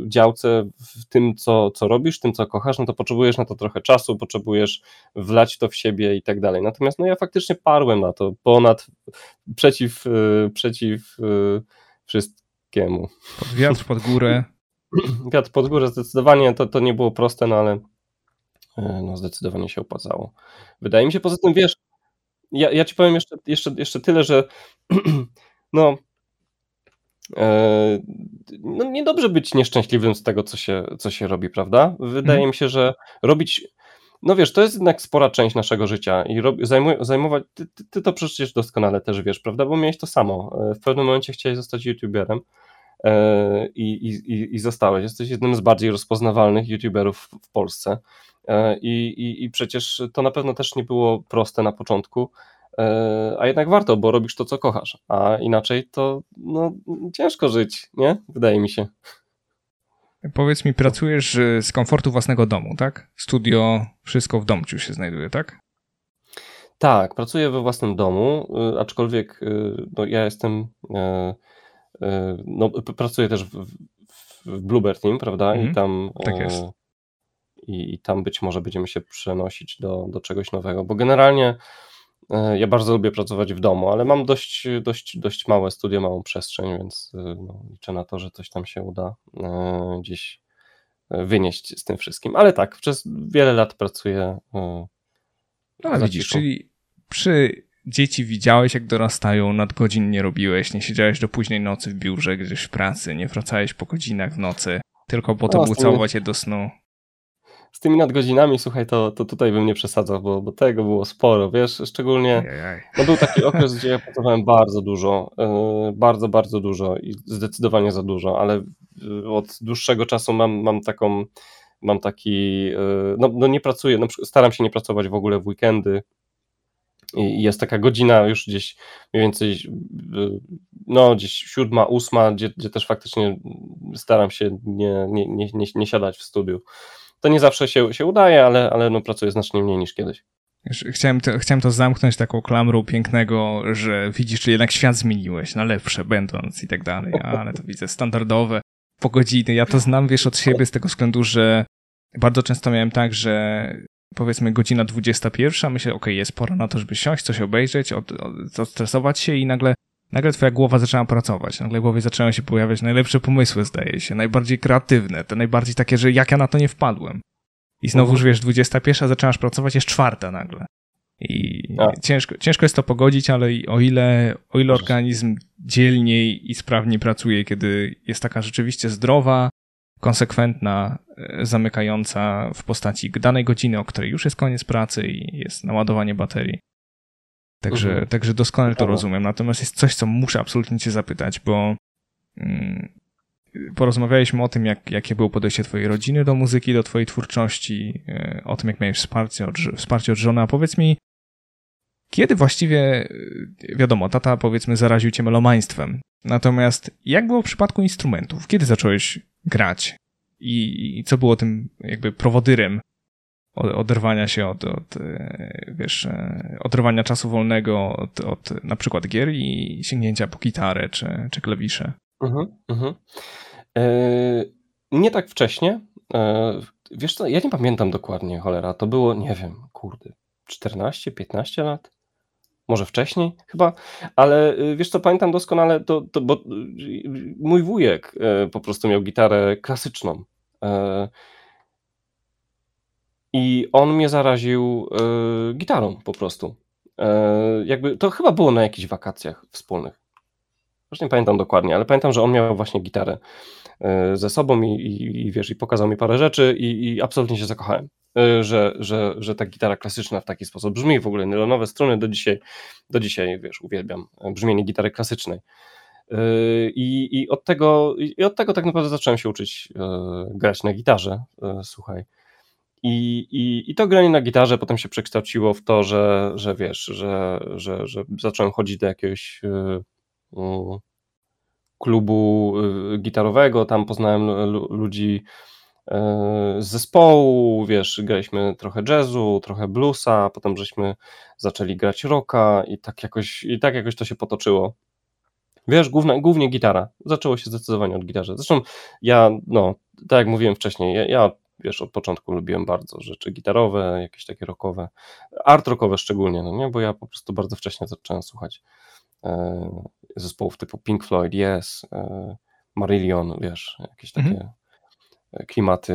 [SPEAKER 2] y, działce, w tym, co, co robisz, tym, co kochasz, no to potrzebujesz na to trochę czasu, potrzebujesz wlać to w siebie i tak dalej. Natomiast no ja faktycznie parłem na to ponad, przeciw, y, przeciw wszystkiemu.
[SPEAKER 1] Pod wiatr, pod górę.
[SPEAKER 2] Wiatr pod górę zdecydowanie, to, to nie było proste, no ale no zdecydowanie się opłacało. Wydaje mi się, poza tym wiesz, ja, ja ci powiem jeszcze, jeszcze, jeszcze tyle, że no E, no niedobrze być nieszczęśliwym z tego, co się, co się robi, prawda? Wydaje mhm. mi się, że robić no wiesz, to jest jednak spora część naszego życia i rob, zajmuj, zajmować, ty, ty, ty, to przecież doskonale też wiesz, prawda, bo miałeś to samo. E, w pewnym momencie chciałeś zostać youtuberem e, i, i, i zostałeś. Jesteś jednym z bardziej rozpoznawalnych youtuberów w Polsce e, i, i, i przecież to na pewno też nie było proste na początku, a jednak warto, bo robisz to, co kochasz, a inaczej to no, ciężko żyć, nie? Wydaje mi się.
[SPEAKER 1] Powiedz mi, pracujesz y, z komfortu własnego domu, tak? Studio, wszystko w domciu się znajduje, tak?
[SPEAKER 2] Tak, pracuję we własnym domu, y, aczkolwiek no, ja jestem, no, pracuję też w, w Bluebird Team, prawda? Mhm,
[SPEAKER 1] I tam tak jest.
[SPEAKER 2] I, I tam być może będziemy się przenosić do, do czegoś nowego, bo generalnie E, ja bardzo lubię pracować w domu, ale mam dość, dość, dość małe studio, małą przestrzeń, więc e, no, liczę na to, że coś tam się uda e, gdzieś wynieść z tym wszystkim. Ale tak, przez wiele lat pracuję.
[SPEAKER 1] No widzisz, czyli przy dzieci widziałeś, jak dorastają, nadgodzin nie robiłeś, nie siedziałeś do późnej nocy w biurze, gdzieś w pracy, nie wracałeś po godzinach w nocy, tylko po to no, bucować je do snu
[SPEAKER 2] z tymi nadgodzinami, słuchaj, to, to tutaj bym nie przesadzał, bo, bo tego było sporo, wiesz, szczególnie, no był taki okres, gdzie ja pracowałem bardzo dużo, yy, bardzo, bardzo dużo i zdecydowanie za dużo, ale od dłuższego czasu mam, mam taką, mam taki, yy, no, no nie pracuję, no, staram się nie pracować w ogóle w weekendy, i jest taka godzina już gdzieś mniej więcej, no gdzieś siódma, ósma, gdzie, gdzie też faktycznie staram się nie, nie, nie, nie, nie siadać w studiu. To nie zawsze się, się udaje, ale, ale no, pracuję znacznie mniej niż kiedyś.
[SPEAKER 1] Chciałem to, chciałem to zamknąć taką klamrą pięknego, że widzisz, że jednak świat zmieniłeś na lepsze, będąc i tak dalej, ale to widzę standardowe po godziny. Ja to znam, wiesz, od siebie z tego względu, że bardzo często miałem tak, że powiedzmy godzina 21, myślę, ok, jest pora na to, żeby siąść, coś obejrzeć, od, odstresować się i nagle nagle twoja głowa zaczęła pracować, nagle w głowie zaczęły się pojawiać najlepsze pomysły, zdaje się, najbardziej kreatywne, te najbardziej takie, że jak ja na to nie wpadłem. I znowu, już wiesz, 21 zaczynasz pracować, jest czwarta nagle. I ciężko, ciężko jest to pogodzić, ale o ile, o ile organizm dzielniej i sprawniej pracuje, kiedy jest taka rzeczywiście zdrowa, konsekwentna, e, zamykająca w postaci danej godziny, o której już jest koniec pracy i jest naładowanie baterii, Także, mhm. także doskonale to rozumiem. Natomiast jest coś, co muszę absolutnie cię zapytać, bo mm, porozmawialiśmy o tym, jak, jakie było podejście twojej rodziny do muzyki, do twojej twórczości, e, o tym, jak miałeś wsparcie od, wsparcie od żony, a powiedz mi, kiedy właściwie, e, wiadomo, tata powiedzmy zaraził cię melomaństwem, natomiast jak było w przypadku instrumentów? Kiedy zacząłeś grać? I, i co było tym jakby prowodyrem oderwania się od, od e, wiesz, e, oderwania czasu wolnego od, od na przykład gier i sięgnięcia po gitarę czy, czy klawisze. Mhm, mhm.
[SPEAKER 2] E, nie tak wcześnie. Wiesz co, ja nie pamiętam dokładnie, cholera. To było, nie wiem, kurde, 14, 15 lat? Może wcześniej chyba, ale wiesz co, pamiętam doskonale, to, to bo mój wujek po prostu miał gitarę klasyczną. I on mnie zaraził y, gitarą po prostu. Y, jakby to chyba było na jakichś wakacjach wspólnych. Już nie pamiętam dokładnie, ale pamiętam, że on miał właśnie gitarę y, ze sobą i, i, i, wiesz, i pokazał mi parę rzeczy i, i absolutnie się zakochałem, że, że, że ta gitara klasyczna w taki sposób brzmi, w ogóle nylonowe struny do dzisiaj, do dzisiaj, wiesz, uwielbiam brzmienie gitary klasycznej. I, i, od tego, I od tego tak naprawdę zacząłem się uczyć grać na gitarze, słuchaj. I, i, I to granie na gitarze potem się przekształciło w to, że, że wiesz, że, że, że zacząłem chodzić do jakiegoś y, y, klubu y, gitarowego, tam poznałem ludzi z zespołu, wiesz, graliśmy trochę jazzu, trochę bluesa, potem żeśmy zaczęli grać rocka i tak jakoś, i tak jakoś to się potoczyło. Wiesz, głównie, głównie gitara. Zaczęło się zdecydowanie od gitarze. Zresztą ja, no, tak jak mówiłem wcześniej, ja, ja wiesz, od początku lubiłem bardzo rzeczy gitarowe, jakieś takie rockowe, art rockowe szczególnie, no nie, bo ja po prostu bardzo wcześnie zacząłem słuchać e, zespołów typu Pink Floyd, Yes, e, Marillion, wiesz, jakieś takie mhm. klimaty,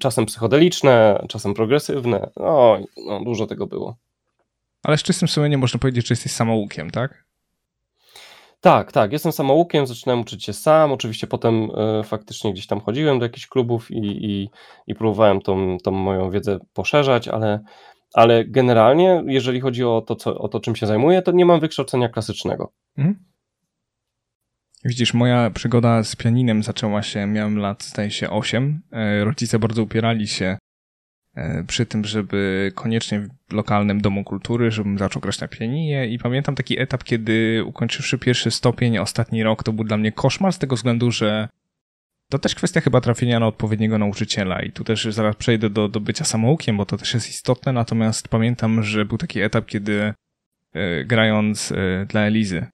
[SPEAKER 2] czasem psychodeliczne, czasem progresywne, no, no dużo tego było.
[SPEAKER 1] Ale z czystym sumieniem można powiedzieć, że jesteś samoukiem, tak?
[SPEAKER 2] Tak, tak, jestem samoukiem, zaczynałem uczyć się sam. Oczywiście potem e, faktycznie gdzieś tam chodziłem do jakichś klubów i, i, i próbowałem tą, tą moją wiedzę poszerzać, ale, ale generalnie, jeżeli chodzi o to, co, o to, czym się zajmuję, to nie mam wykształcenia klasycznego. Mhm.
[SPEAKER 1] Widzisz, moja przygoda z pianinem zaczęła się, miałem lat, zdaje się, 8. E, rodzice bardzo upierali się przy tym, żeby koniecznie w lokalnym domu kultury, żebym zaczął grać na pianinie. I pamiętam taki etap, kiedy ukończywszy pierwszy stopień, ostatni rok, to był dla mnie koszmar z tego względu, że to też kwestia chyba trafienia na odpowiedniego nauczyciela. I tu też zaraz przejdę do, do bycia samoukiem, bo to też jest istotne, natomiast pamiętam, że był taki etap, kiedy e, grając dla Elizy,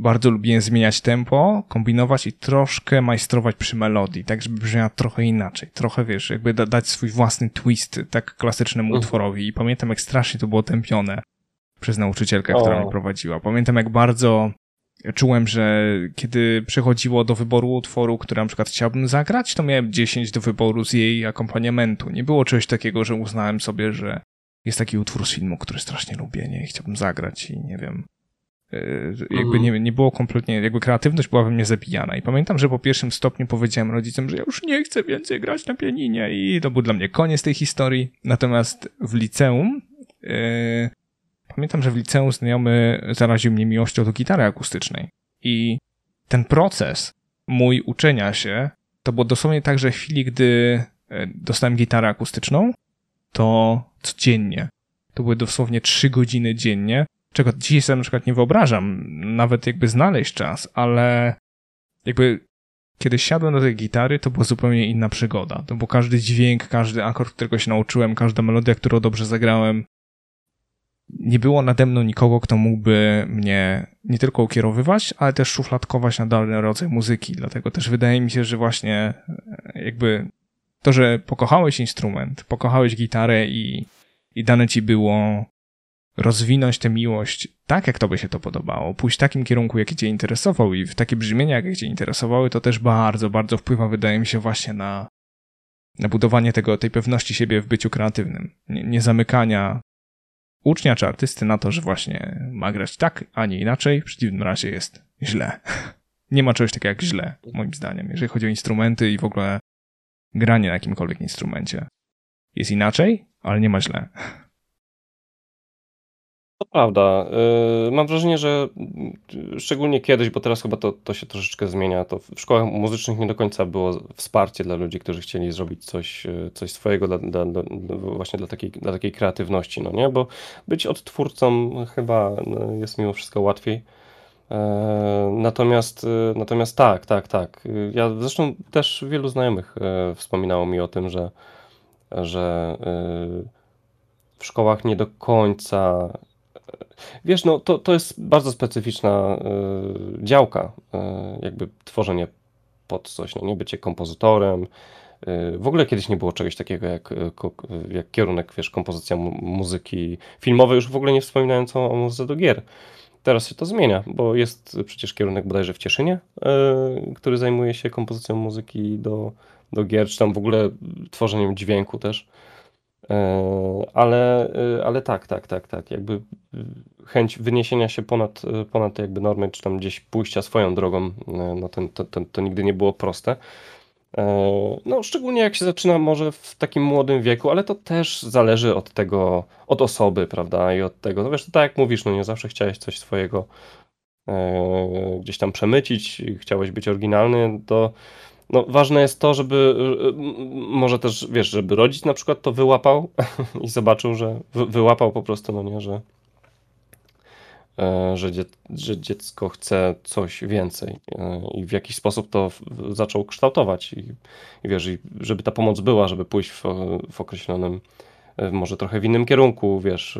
[SPEAKER 1] bardzo lubiłem zmieniać tempo, kombinować i troszkę majstrować przy melodii, tak żeby brzmiała trochę inaczej. Trochę, wiesz, jakby da dać swój własny twist tak klasycznemu uh. utworowi. I pamiętam, jak strasznie to było tępione przez nauczycielkę, która mnie prowadziła. Pamiętam, jak bardzo czułem, że kiedy przechodziło do wyboru utworu, który na przykład chciałbym zagrać, to miałem 10 do wyboru z jej akompaniamentu. Nie było czegoś takiego, że uznałem sobie, że jest taki utwór z filmu, który strasznie lubię, nie, chciałbym zagrać i nie wiem, jakby mhm. nie, nie było kompletnie, jakby kreatywność była we mnie zabijana. I pamiętam, że po pierwszym stopniu powiedziałem rodzicom, że ja już nie chcę więcej grać na pianinie i to był dla mnie koniec tej historii. Natomiast w liceum, yy, pamiętam, że w liceum znajomy zaraził mnie miłością do gitary akustycznej. I ten proces mój uczenia się, to było dosłownie tak, że w chwili, gdy e, dostałem gitarę akustyczną, to codziennie. To były dosłownie trzy godziny dziennie czego dzisiaj sobie na przykład nie wyobrażam, nawet jakby znaleźć czas, ale jakby kiedy siadłem do tej gitary, to była zupełnie inna przygoda. To był każdy dźwięk, każdy akord, którego się nauczyłem, każda melodia, którą dobrze zagrałem. Nie było nade mną nikogo, kto mógłby mnie nie tylko ukierowywać, ale też szufladkować na dany rodzaj muzyki. Dlatego też wydaje mi się, że właśnie e, jakby to, że pokochałeś instrument, pokochałeś gitarę i, i dane ci było rozwinąć tę miłość tak, jak tobie się to podobało, pójść w takim kierunku, jaki cię interesował i w takie brzmienia, jakie cię interesowały, to też bardzo, bardzo wpływa, wydaje mi się, właśnie na, na budowanie tego, tej pewności siebie w byciu kreatywnym. Nie, nie zamykania ucznia czy artysty na to, że właśnie ma grać tak, a nie inaczej, w przeciwnym razie jest źle. Nie ma czegoś takiego jak źle, moim zdaniem, jeżeli chodzi o instrumenty i w ogóle granie na jakimkolwiek instrumencie. Jest inaczej, ale nie ma źle.
[SPEAKER 2] To prawda. Y, mam wrażenie, że y, szczególnie kiedyś, bo teraz chyba to, to się troszeczkę zmienia, to w szkołach muzycznych nie do końca było wsparcie dla ludzi, którzy chcieli zrobić coś, y, coś swojego dla, dla, dla, właśnie dla takiej, dla takiej kreatywności, no nie? Bo być odtwórcą chyba no, jest mimo wszystko łatwiej. E, natomiast, natomiast tak, tak, tak. Ja zresztą też wielu znajomych e, wspominało mi o tym, że, że w szkołach nie do końca Wiesz, no to, to jest bardzo specyficzna y, działka, y, jakby tworzenie pod coś, no nie bycie kompozytorem. Y, w ogóle kiedyś nie było czegoś takiego jak, jak kierunek, wiesz, kompozycja muzyki filmowej, już w ogóle nie wspominając o, o muzyce do gier. Teraz się to zmienia, bo jest przecież kierunek bodajże w Cieszynie, który zajmuje się kompozycją muzyki do, do gier, czy tam w ogóle tworzeniem dźwięku też. E, ale, e, ale tak, tak, tak, tak. Jakby e, chęć wyniesienia się ponad, ponad jakby normy, czy tam gdzieś pójścia swoją drogą, no to, to, to, to nigdy nie było proste. No, szczególnie jak się zaczyna może w takim młodym wieku, ale to też zależy od tego, od osoby, prawda, i od tego, no wiesz, to tak jak mówisz, no nie zawsze chciałeś coś swojego gdzieś tam przemycić, chciałeś być oryginalny, to no, ważne jest to, żeby może też, wiesz, żeby rodzic na przykład to wyłapał i zobaczył, że wyłapał po prostu, no nie, że, e, że, że dziecko chce coś więcej e, i w jakiś sposób to zaczął kształtować i, i wiesz, i żeby ta pomoc była, żeby pójść w, w określonym, e, może trochę w innym kierunku, wiesz,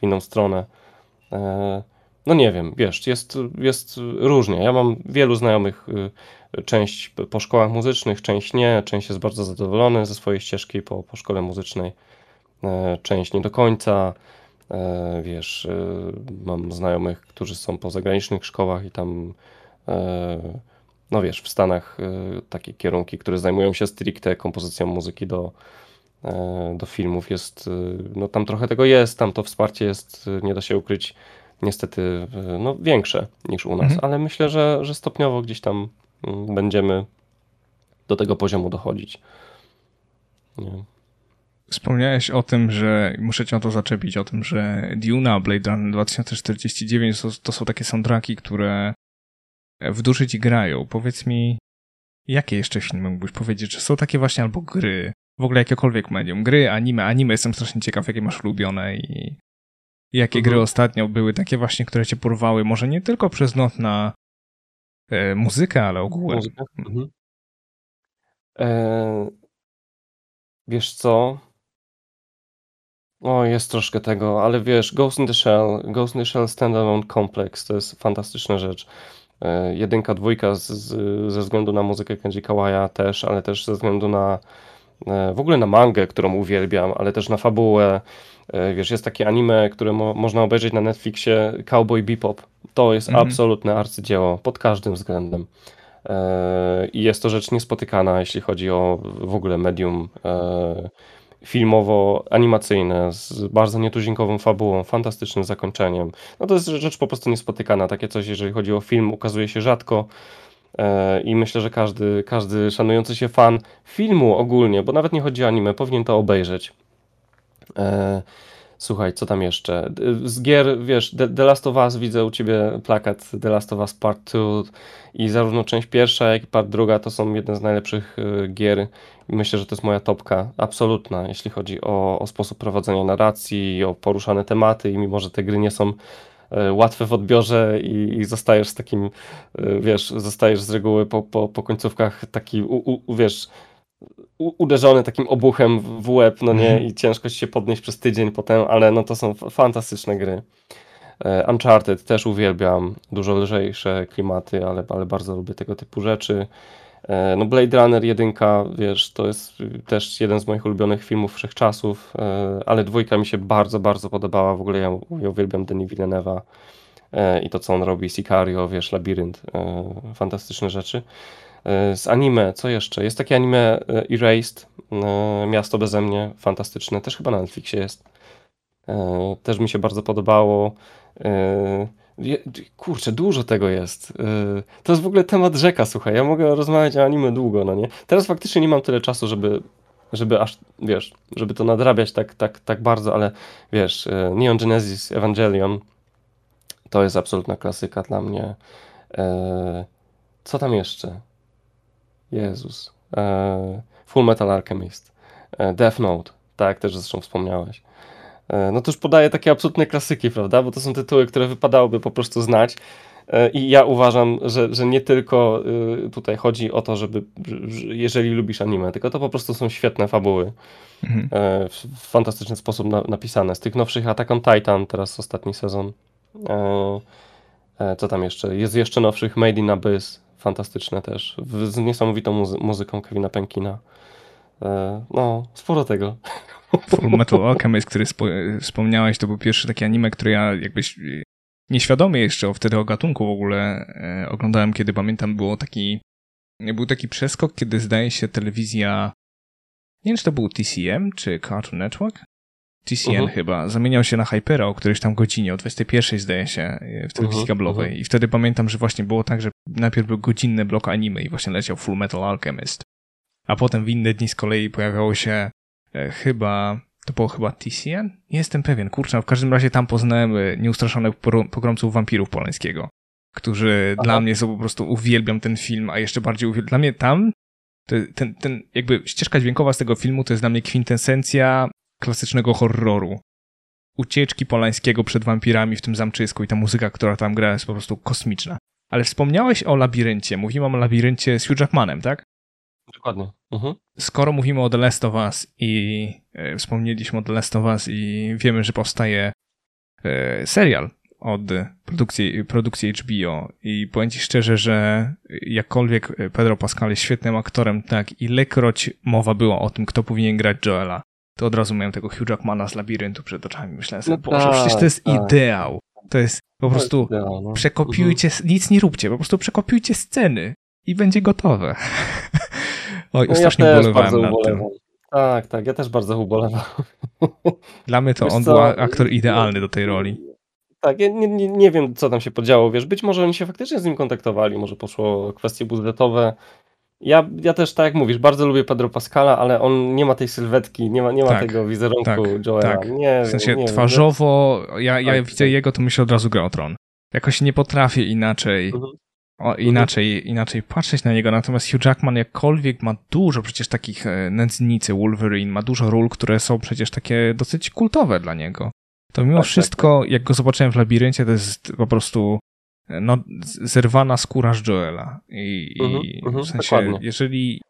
[SPEAKER 2] w inną stronę. No nie wiem, wiesz, jest, jest różnie. Ja mam wielu znajomych, y, część po szkołach muzycznych, część nie, część jest bardzo zadowolony ze swojej ścieżki po, po szkole muzycznej, e, część nie do końca. E, wiesz, y, mam znajomych, którzy są po zagranicznych szkołach i tam, e, no wiesz, w Stanach takie kierunki, które zajmują się stricte kompozycją muzyki do, do filmów jest, no tam trochę tego jest, tam to wsparcie jest, nie da się ukryć, niestety no, większe niż u nas, mhm. ale myślę, że, że stopniowo gdzieś tam mm, będziemy do tego poziomu dochodzić.
[SPEAKER 1] Nie. Wspomniałeś o tym, że muszę cię o to zaczepić, o tym, że Duna, Blade Runner 2049 to, to są takie soundtracki, które w duszy ci grają. Powiedz mi, jakie jeszcze filmy mógłbyś powiedzieć? Czy są takie właśnie albo gry? W ogóle jakiekolwiek medium. Gry, anime, anime jestem strasznie ciekaw, jakie masz ulubione i jakie mhm. gry ostatnio były takie właśnie, które cię porwały. Może nie tylko przez not na e, muzykę, ale ogółem. Mhm.
[SPEAKER 2] E, wiesz co? O, jest troszkę tego, ale wiesz, Ghost in the Shell, Ghost in the Shell Standalone Complex to jest fantastyczna rzecz. E, jedynka, dwójka z, z, ze względu na muzykę Kenji Kawaya też, ale też ze względu na w ogóle na mangę, którą uwielbiam, ale też na fabułę. E, wiesz, jest takie anime, które mo można obejrzeć na Netflixie, Cowboy Bebop. To jest mhm. absolutne arcydzieło pod każdym względem. I jest to rzecz niespotykana, jeśli chodzi o w ogóle medium filmowo-animacyjne z bardzo nietuzinkową fabułą, fantastycznym zakończeniem. No to jest rzecz po prostu niespotykana. Takie coś, jeżeli chodzi o film, ukazuje się rzadko. E, I myślę, że każdy, każdy szanujący się fan filmu ogólnie, bo nawet nie chodzi o anime, powinien to obejrzeć. E, słuchaj, co tam jeszcze? Z gier, wiesz, The, Last of Us, widzę u ciebie plakat The Last of Us Part 2 i zarówno część pierwsza, jak i part druga to są jedne z najlepszych e, gier Myślę, że to jest moja topka absolutna, jeśli chodzi o, o sposób prowadzenia narracji, o poruszane tematy i mimo, że te gry nie są łatwe w odbiorze i, i zostajesz z takim, e, wiesz, zostajesz z reguły po, po, po końcówkach taki, u, u, wiesz, uderzony takim obuchem w łeb, no nie, mhm. i ciężko ci się podnieść przez tydzień potem, ale no to są fantastyczne gry. E, Uncharted też uwielbiam, dużo lżejsze klimaty, ale, ale bardzo lubię tego typu rzeczy. E, no Blade Runner 1, wiesz, to jest też jeden z moich ulubionych filmów wszechczasów, e, ale dwójka mi się bardzo, bardzo podobała. W ogóle ja, ja uwielbiam Denis Villeneuve'a e, i to, co on robi, Sicario, wiesz, Labirynt, fantastyczne rzeczy. Z anime, co jeszcze? Jest takie anime Erased, Miasto beze mnie, fantastyczne, też chyba na Netflixie jest. Też mi się bardzo podobało. Kurczę, dużo tego jest. Y, to jest w ogóle temat rzeka, słuchaj. Ja mogę rozmawiać o anime długo, no nie? Teraz faktycznie nie mam tyle czasu, żeby, żeby aż, wiesz, żeby to nadrabiać tak, tak, tak bardzo, ale wiesz, y, Neon Genesis Evangelion to jest absolutna klasyka dla mnie. Y, co tam jeszcze? Jezus. Full Metal Alchemist. Death Note, tak, też zresztą wspomniałeś. E, no to już podaję takie absolutne klasyki, prawda? Bo to są tytuły, które wypadałoby po prostu znać. E, I ja uważam, że, że nie tylko y, tutaj chodzi o to, żeby, jeżeli lubisz anime, tylko to po prostu są świetne fabuły. Mhm. E, w fantastyczny sposób napisane. Z tych nowszych Attack on Titan, teraz ostatni sezon. Co tam jeszcze? Jest jeszcze nowszych Made in Abyss, fantastyczne też. Z niesamowitą muzy muzyką Kevina Penkina. No, sporo tego.
[SPEAKER 1] Full Metal Alchemist, który wspomniałeś, to był pierwszy taki anime, który ja jakbyś nieświadomie jeszcze wtedy o gatunku w ogóle e, oglądałem, kiedy pamiętam, było taki był taki przeskok, kiedy zdaje się telewizja nie wiem, czy to był TCM, czy Cartoon Network? TCN uh mhm. -huh. chyba, zamieniał się na Hypera o którejś tam godzinie, o 21 zdaje się, e, w telewizji uh mhm, -huh. kablowej. Uh mhm. -huh. I wtedy pamiętam, że właśnie było tak, że najpierw był godzinny blok anime i właśnie leciał Full Metal Alchemist. A potem w inne dni z kolei pojawiało się chyba, to było chyba TCN? Nie jestem pewien, kurczę, w każdym razie tam poznałem e, nieustraszonych pogromców wampirów polańskiego, którzy Aha. dla mnie są po prostu, uwielbiam ten film, a jeszcze bardziej uwielbiam, dla mnie tam, ten, ten, jakby ścieżka dźwiękowa z tego filmu to jest dla mnie kwintesencja klasycznego horroru. Ucieczki Polańskiego przed wampirami w tym zamczysku i ta muzyka, która tam gra jest po prostu kosmiczna. Ale wspomniałeś o labiryncie, mówiłem o labiryncie z Hugh Jackmanem, tak?
[SPEAKER 2] Dokładnie. Mhm.
[SPEAKER 1] Skoro mówimy o The Last of Us i e, wspomnieliśmy o The Last of Us i wiemy, że powstaje e, serial od produkcji, produkcji HBO i powiem ci szczerze, że jakkolwiek Pedro Pascal jest świetnym aktorem, tak, ilekroć mowa była o tym, kto powinien grać Joela, to od razu miałem tego Hugh Jackmana z Labiryntu przed oczami. Myślałem sobie, no Boże, tak, przecież to jest tak. ideał. To jest po prostu, no. przekopiujcie, nic nie róbcie, po prostu przekopiujcie sceny i będzie gotowe. Oj, no strasznie ja ubolewałem nad tym.
[SPEAKER 2] Tak, tak, ja też bardzo ubolewam.
[SPEAKER 1] Dla mnie to Wiesz on co? był aktor idealny do tej roli.
[SPEAKER 2] tak, ja nie, nie, nie wiem, co tam się podziało, wiesz, być może oni się faktycznie z nim kontaktowali, może poszło kwestie budżetowe. Ja, ja też, tak jak mówisz, bardzo lubię Pedro Pascala, ale on nie ma tej sylwetki, nie ma, nie ma
[SPEAKER 1] Tak,
[SPEAKER 2] tego wizerunku
[SPEAKER 1] tak,
[SPEAKER 2] Joela.
[SPEAKER 1] tak.
[SPEAKER 2] Nie,
[SPEAKER 1] W sensie
[SPEAKER 2] nie
[SPEAKER 1] twarzowo, ja, ja widzę jego, to myślę od razu gra o tron. Jakoś nie potrafię inaczej.
[SPEAKER 2] Mhm.
[SPEAKER 1] O, inaczej, inaczej patrzeć na niego, natomiast Hugh Jackman jakkolwiek ma dużo przecież takich e, nędznicy, Wolverine, ma dużo ról, które są przecież takie dosyć kultowe dla niego. To mimo
[SPEAKER 2] Tak, tak,
[SPEAKER 1] wszystko, jak go zobaczyłem w labiryncie, to jest po prostu e, no, zerwana skóra z Joela. I,
[SPEAKER 2] Mhm,
[SPEAKER 1] i
[SPEAKER 2] mhm,
[SPEAKER 1] w sensie,
[SPEAKER 2] dokładnie.
[SPEAKER 1] jeżeli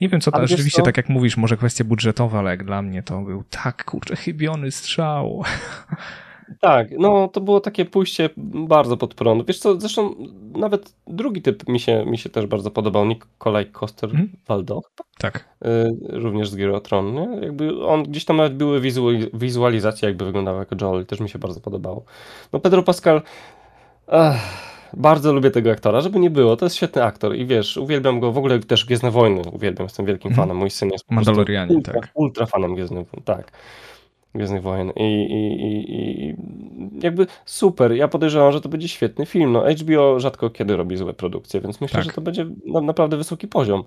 [SPEAKER 1] nie wiem, co
[SPEAKER 2] wiesz
[SPEAKER 1] rzeczywiście,
[SPEAKER 2] co?
[SPEAKER 1] tak jak mówisz, może kwestie budżetowe, ale jak dla mnie to był tak, kurczę, chybiony strzał.
[SPEAKER 2] Tak, no to było takie pójście bardzo pod prąd. Wiesz co, zresztą nawet drugi typ mi się, mi się też bardzo podobał, Nikolaj Koster-Waldau,
[SPEAKER 1] Tak.
[SPEAKER 2] y, również z Gry o Tron, nie? Jakby on, gdzieś tam nawet były wizu- wizualizacje, jakby wyglądał jako Joel, też mi się bardzo podobało. No Pedro Pascal, ach, bardzo lubię tego aktora, żeby nie było, to jest świetny aktor i wiesz, uwielbiam go, w ogóle też Gwiezdne Wojny uwielbiam, jestem wielkim
[SPEAKER 1] Mhm.
[SPEAKER 2] fanem, mój syn jest
[SPEAKER 1] Mandalorianin,
[SPEAKER 2] ultra,
[SPEAKER 1] tak.
[SPEAKER 2] ultra fanem Gwiezdnych Wojen, tak. Gwiezdnych Wojen I, i, i, i jakby super. Ja podejrzewam, że to będzie świetny film. No, HBO rzadko kiedy robi złe produkcje, więc myślę,
[SPEAKER 1] Tak.
[SPEAKER 2] że to będzie na, naprawdę wysoki poziom.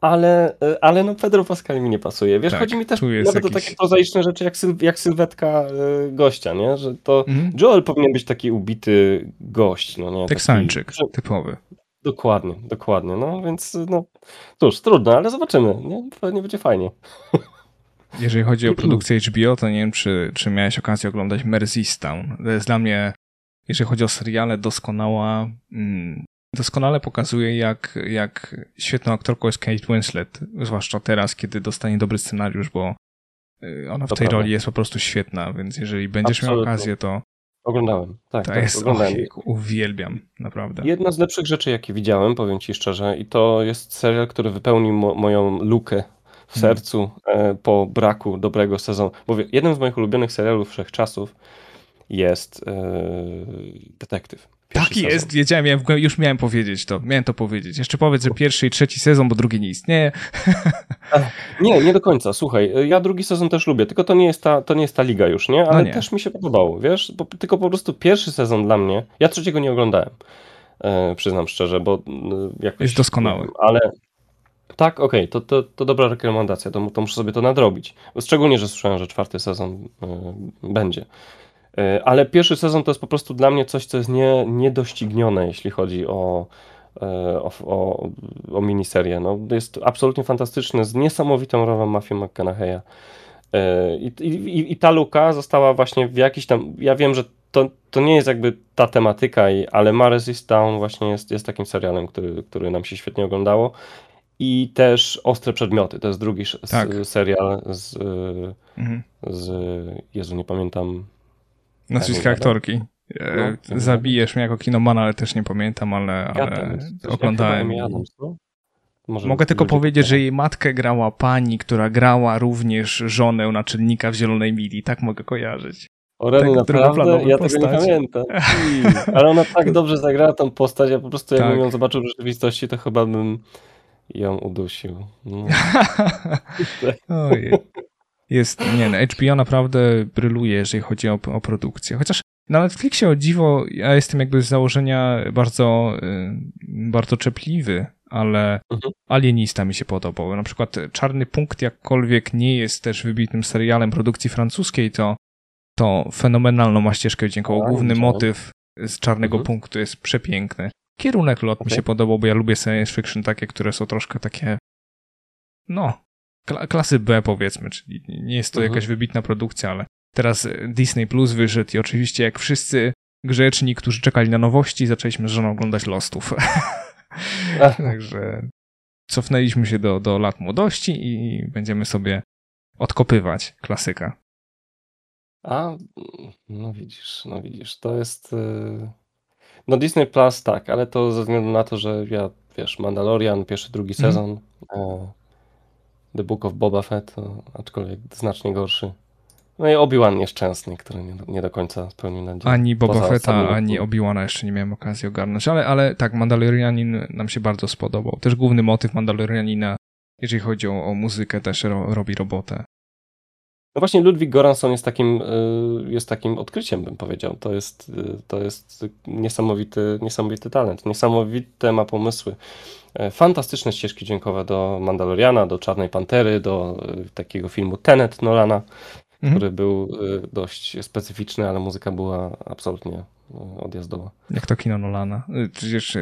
[SPEAKER 2] Ale, e, ale no Pedro Pascal mi nie pasuje. Wiesz,
[SPEAKER 1] Tak,
[SPEAKER 2] chodzi mi też nawet o
[SPEAKER 1] jakiś-
[SPEAKER 2] takie prozaiczne rzeczy jak, syl, jak sylwetka e, gościa, nie? Że to
[SPEAKER 1] Mhm.
[SPEAKER 2] Joel powinien być taki ubity gość, no nie?
[SPEAKER 1] Teksańczyk
[SPEAKER 2] Taki,
[SPEAKER 1] typowy.
[SPEAKER 2] dokładnie, dokładnie. No więc no cóż, trudno, ale zobaczymy. Nie? Pewnie będzie fajnie.
[SPEAKER 1] Jeżeli chodzi o produkcję HBO, to nie wiem, czy, czy miałeś okazję oglądać Merzistown. To jest dla mnie, jeżeli chodzi o seriale, doskonała, mm, doskonale pokazuje, jak, jak świetną aktorką jest Kate Winslet, zwłaszcza teraz, kiedy dostanie dobry scenariusz, bo y, ona w
[SPEAKER 2] To
[SPEAKER 1] tej roli jest po prostu świetna, więc jeżeli będziesz miał
[SPEAKER 2] Absolutnie.
[SPEAKER 1] okazję, to,
[SPEAKER 2] Oglądałem. Tak,
[SPEAKER 1] to
[SPEAKER 2] tak,
[SPEAKER 1] jest,
[SPEAKER 2] oglądałem.
[SPEAKER 1] och, uwielbiam, naprawdę.
[SPEAKER 2] Jedna z lepszych rzeczy, jakie widziałem, powiem ci szczerze, i to jest serial, który wypełnił mo moją lukę w sercu e, po braku dobrego sezonu. Bo jednym z moich ulubionych serialów wszechczasów jest e, Detektyw. Pierwszy
[SPEAKER 1] Tak
[SPEAKER 2] sezon.
[SPEAKER 1] jest, wiedziałem, ja już miałem powiedzieć to, miałem to powiedzieć. Jeszcze powiedz, że pierwszy i trzeci sezon, bo drugi nie istnieje.
[SPEAKER 2] Nie, nie do końca. Słuchaj, e, ja drugi sezon też lubię, tylko to nie jest ta, to nie jest ta liga już, nie? Ale
[SPEAKER 1] No nie.
[SPEAKER 2] też mi się podobało, wiesz? Bo, tylko po prostu pierwszy sezon dla mnie, ja trzeciego nie oglądałem, przyznam szczerze, bo jakoś...
[SPEAKER 1] Jest doskonały.
[SPEAKER 2] Ale tak, okej, to, to, to dobra rekomendacja, to, to muszę sobie to nadrobić. Szczególnie, że słyszałem, że czwarty sezon e, będzie. E, ale pierwszy sezon to jest po prostu dla mnie coś, co jest nie, niedoścignione, jeśli chodzi o, e, o, o, o miniserię. No, jest absolutnie fantastyczny, z niesamowitą rolą Matthew McConaughey'a. E, I, i, I ta luka została właśnie w jakiś tam. Ja wiem, że to, to nie jest jakby ta tematyka, ale Mares is Town właśnie jest, jest takim serialem, który, który nam się świetnie oglądało. I też Ostre Przedmioty. To jest drugi
[SPEAKER 1] Tak.
[SPEAKER 2] serial z,
[SPEAKER 1] Mhm.
[SPEAKER 2] z. Jezu, nie pamiętam.
[SPEAKER 1] Nazwiska
[SPEAKER 2] Tak,
[SPEAKER 1] aktorki. E,
[SPEAKER 2] No,
[SPEAKER 1] Zabijesz mnie jako kinomana, ale też nie pamiętam, ale, ale.
[SPEAKER 2] Coś jak
[SPEAKER 1] oglądałem.
[SPEAKER 2] no? Może
[SPEAKER 1] Mogę tylko powiedzieć, że
[SPEAKER 2] pytają.
[SPEAKER 1] jej matkę grała pani, która grała również żonę naczelnika w Zielonej Mili. Tak mogę kojarzyć.
[SPEAKER 2] O rany,
[SPEAKER 1] tak
[SPEAKER 2] naprawdę? Ja tego nie pamiętam. I, Ale ona tak dobrze zagrała tą postać, ja po prostu jakbym
[SPEAKER 1] Tak.
[SPEAKER 2] ją zobaczył w rzeczywistości, to chyba bym ją udusił. No.
[SPEAKER 1] Ojej. Jest, nie no, HBO naprawdę bryluje, jeżeli chodzi o, o produkcję. Chociaż na Netflixie o dziwo, ja jestem jakby z założenia bardzo, y, bardzo czepliwy, ale
[SPEAKER 2] Mhm.
[SPEAKER 1] Alienista mi się podobał. Na przykład Czarny Punkt, jakkolwiek nie jest też wybitnym serialem produkcji francuskiej, to, to fenomenalną ma ścieżkę dźwiękową.
[SPEAKER 2] A,
[SPEAKER 1] Główny
[SPEAKER 2] widziałem.
[SPEAKER 1] motyw z Czarnego
[SPEAKER 2] Mhm.
[SPEAKER 1] Punktu jest przepiękny. Kierunek lot mi
[SPEAKER 2] Okej.
[SPEAKER 1] się podobał, bo ja lubię science fiction takie, które są troszkę takie no, kla- klasy B powiedzmy, czyli nie jest to
[SPEAKER 2] Mhm.
[SPEAKER 1] jakaś wybitna produkcja, ale teraz Disney Plus wyszedł i oczywiście jak wszyscy grzeczni, którzy czekali na nowości, zaczęliśmy z żoną oglądać Lostów. Także cofnęliśmy się do, do lat młodości i będziemy sobie odkopywać klasyka.
[SPEAKER 2] A, no widzisz, no widzisz, to jest... No Disney Plus tak, ale to ze względu na to, że ja, wiesz, Mandalorian, pierwszy, drugi
[SPEAKER 1] Mhm.
[SPEAKER 2] sezon, e, The Book of Boba Fett, aczkolwiek znacznie gorszy. No i Obi-Wan nieszczęsny, który nie, nie do końca spełnił nadzieję.
[SPEAKER 1] Ani Boba
[SPEAKER 2] Poza
[SPEAKER 1] Fetta, ani Obi-Wana jeszcze nie miałem okazji ogarnąć, ale, ale tak, Mandalorianin nam się bardzo spodobał. Też główny motyw Mandalorianina, jeżeli chodzi o, o muzykę, też ro, robi robotę.
[SPEAKER 2] No właśnie Ludwig Goranson jest takim, y, jest takim odkryciem, bym powiedział. To jest, y, to jest niesamowity, niesamowity talent. Niesamowite ma pomysły. E, fantastyczne ścieżki dźwiękowe do Mandaloriana, do Czarnej Pantery, do takiego filmu Tenet Nolana, mhm. który był dość specyficzny, ale muzyka była absolutnie odjazdowa.
[SPEAKER 1] Jak to kino Nolana? Przecież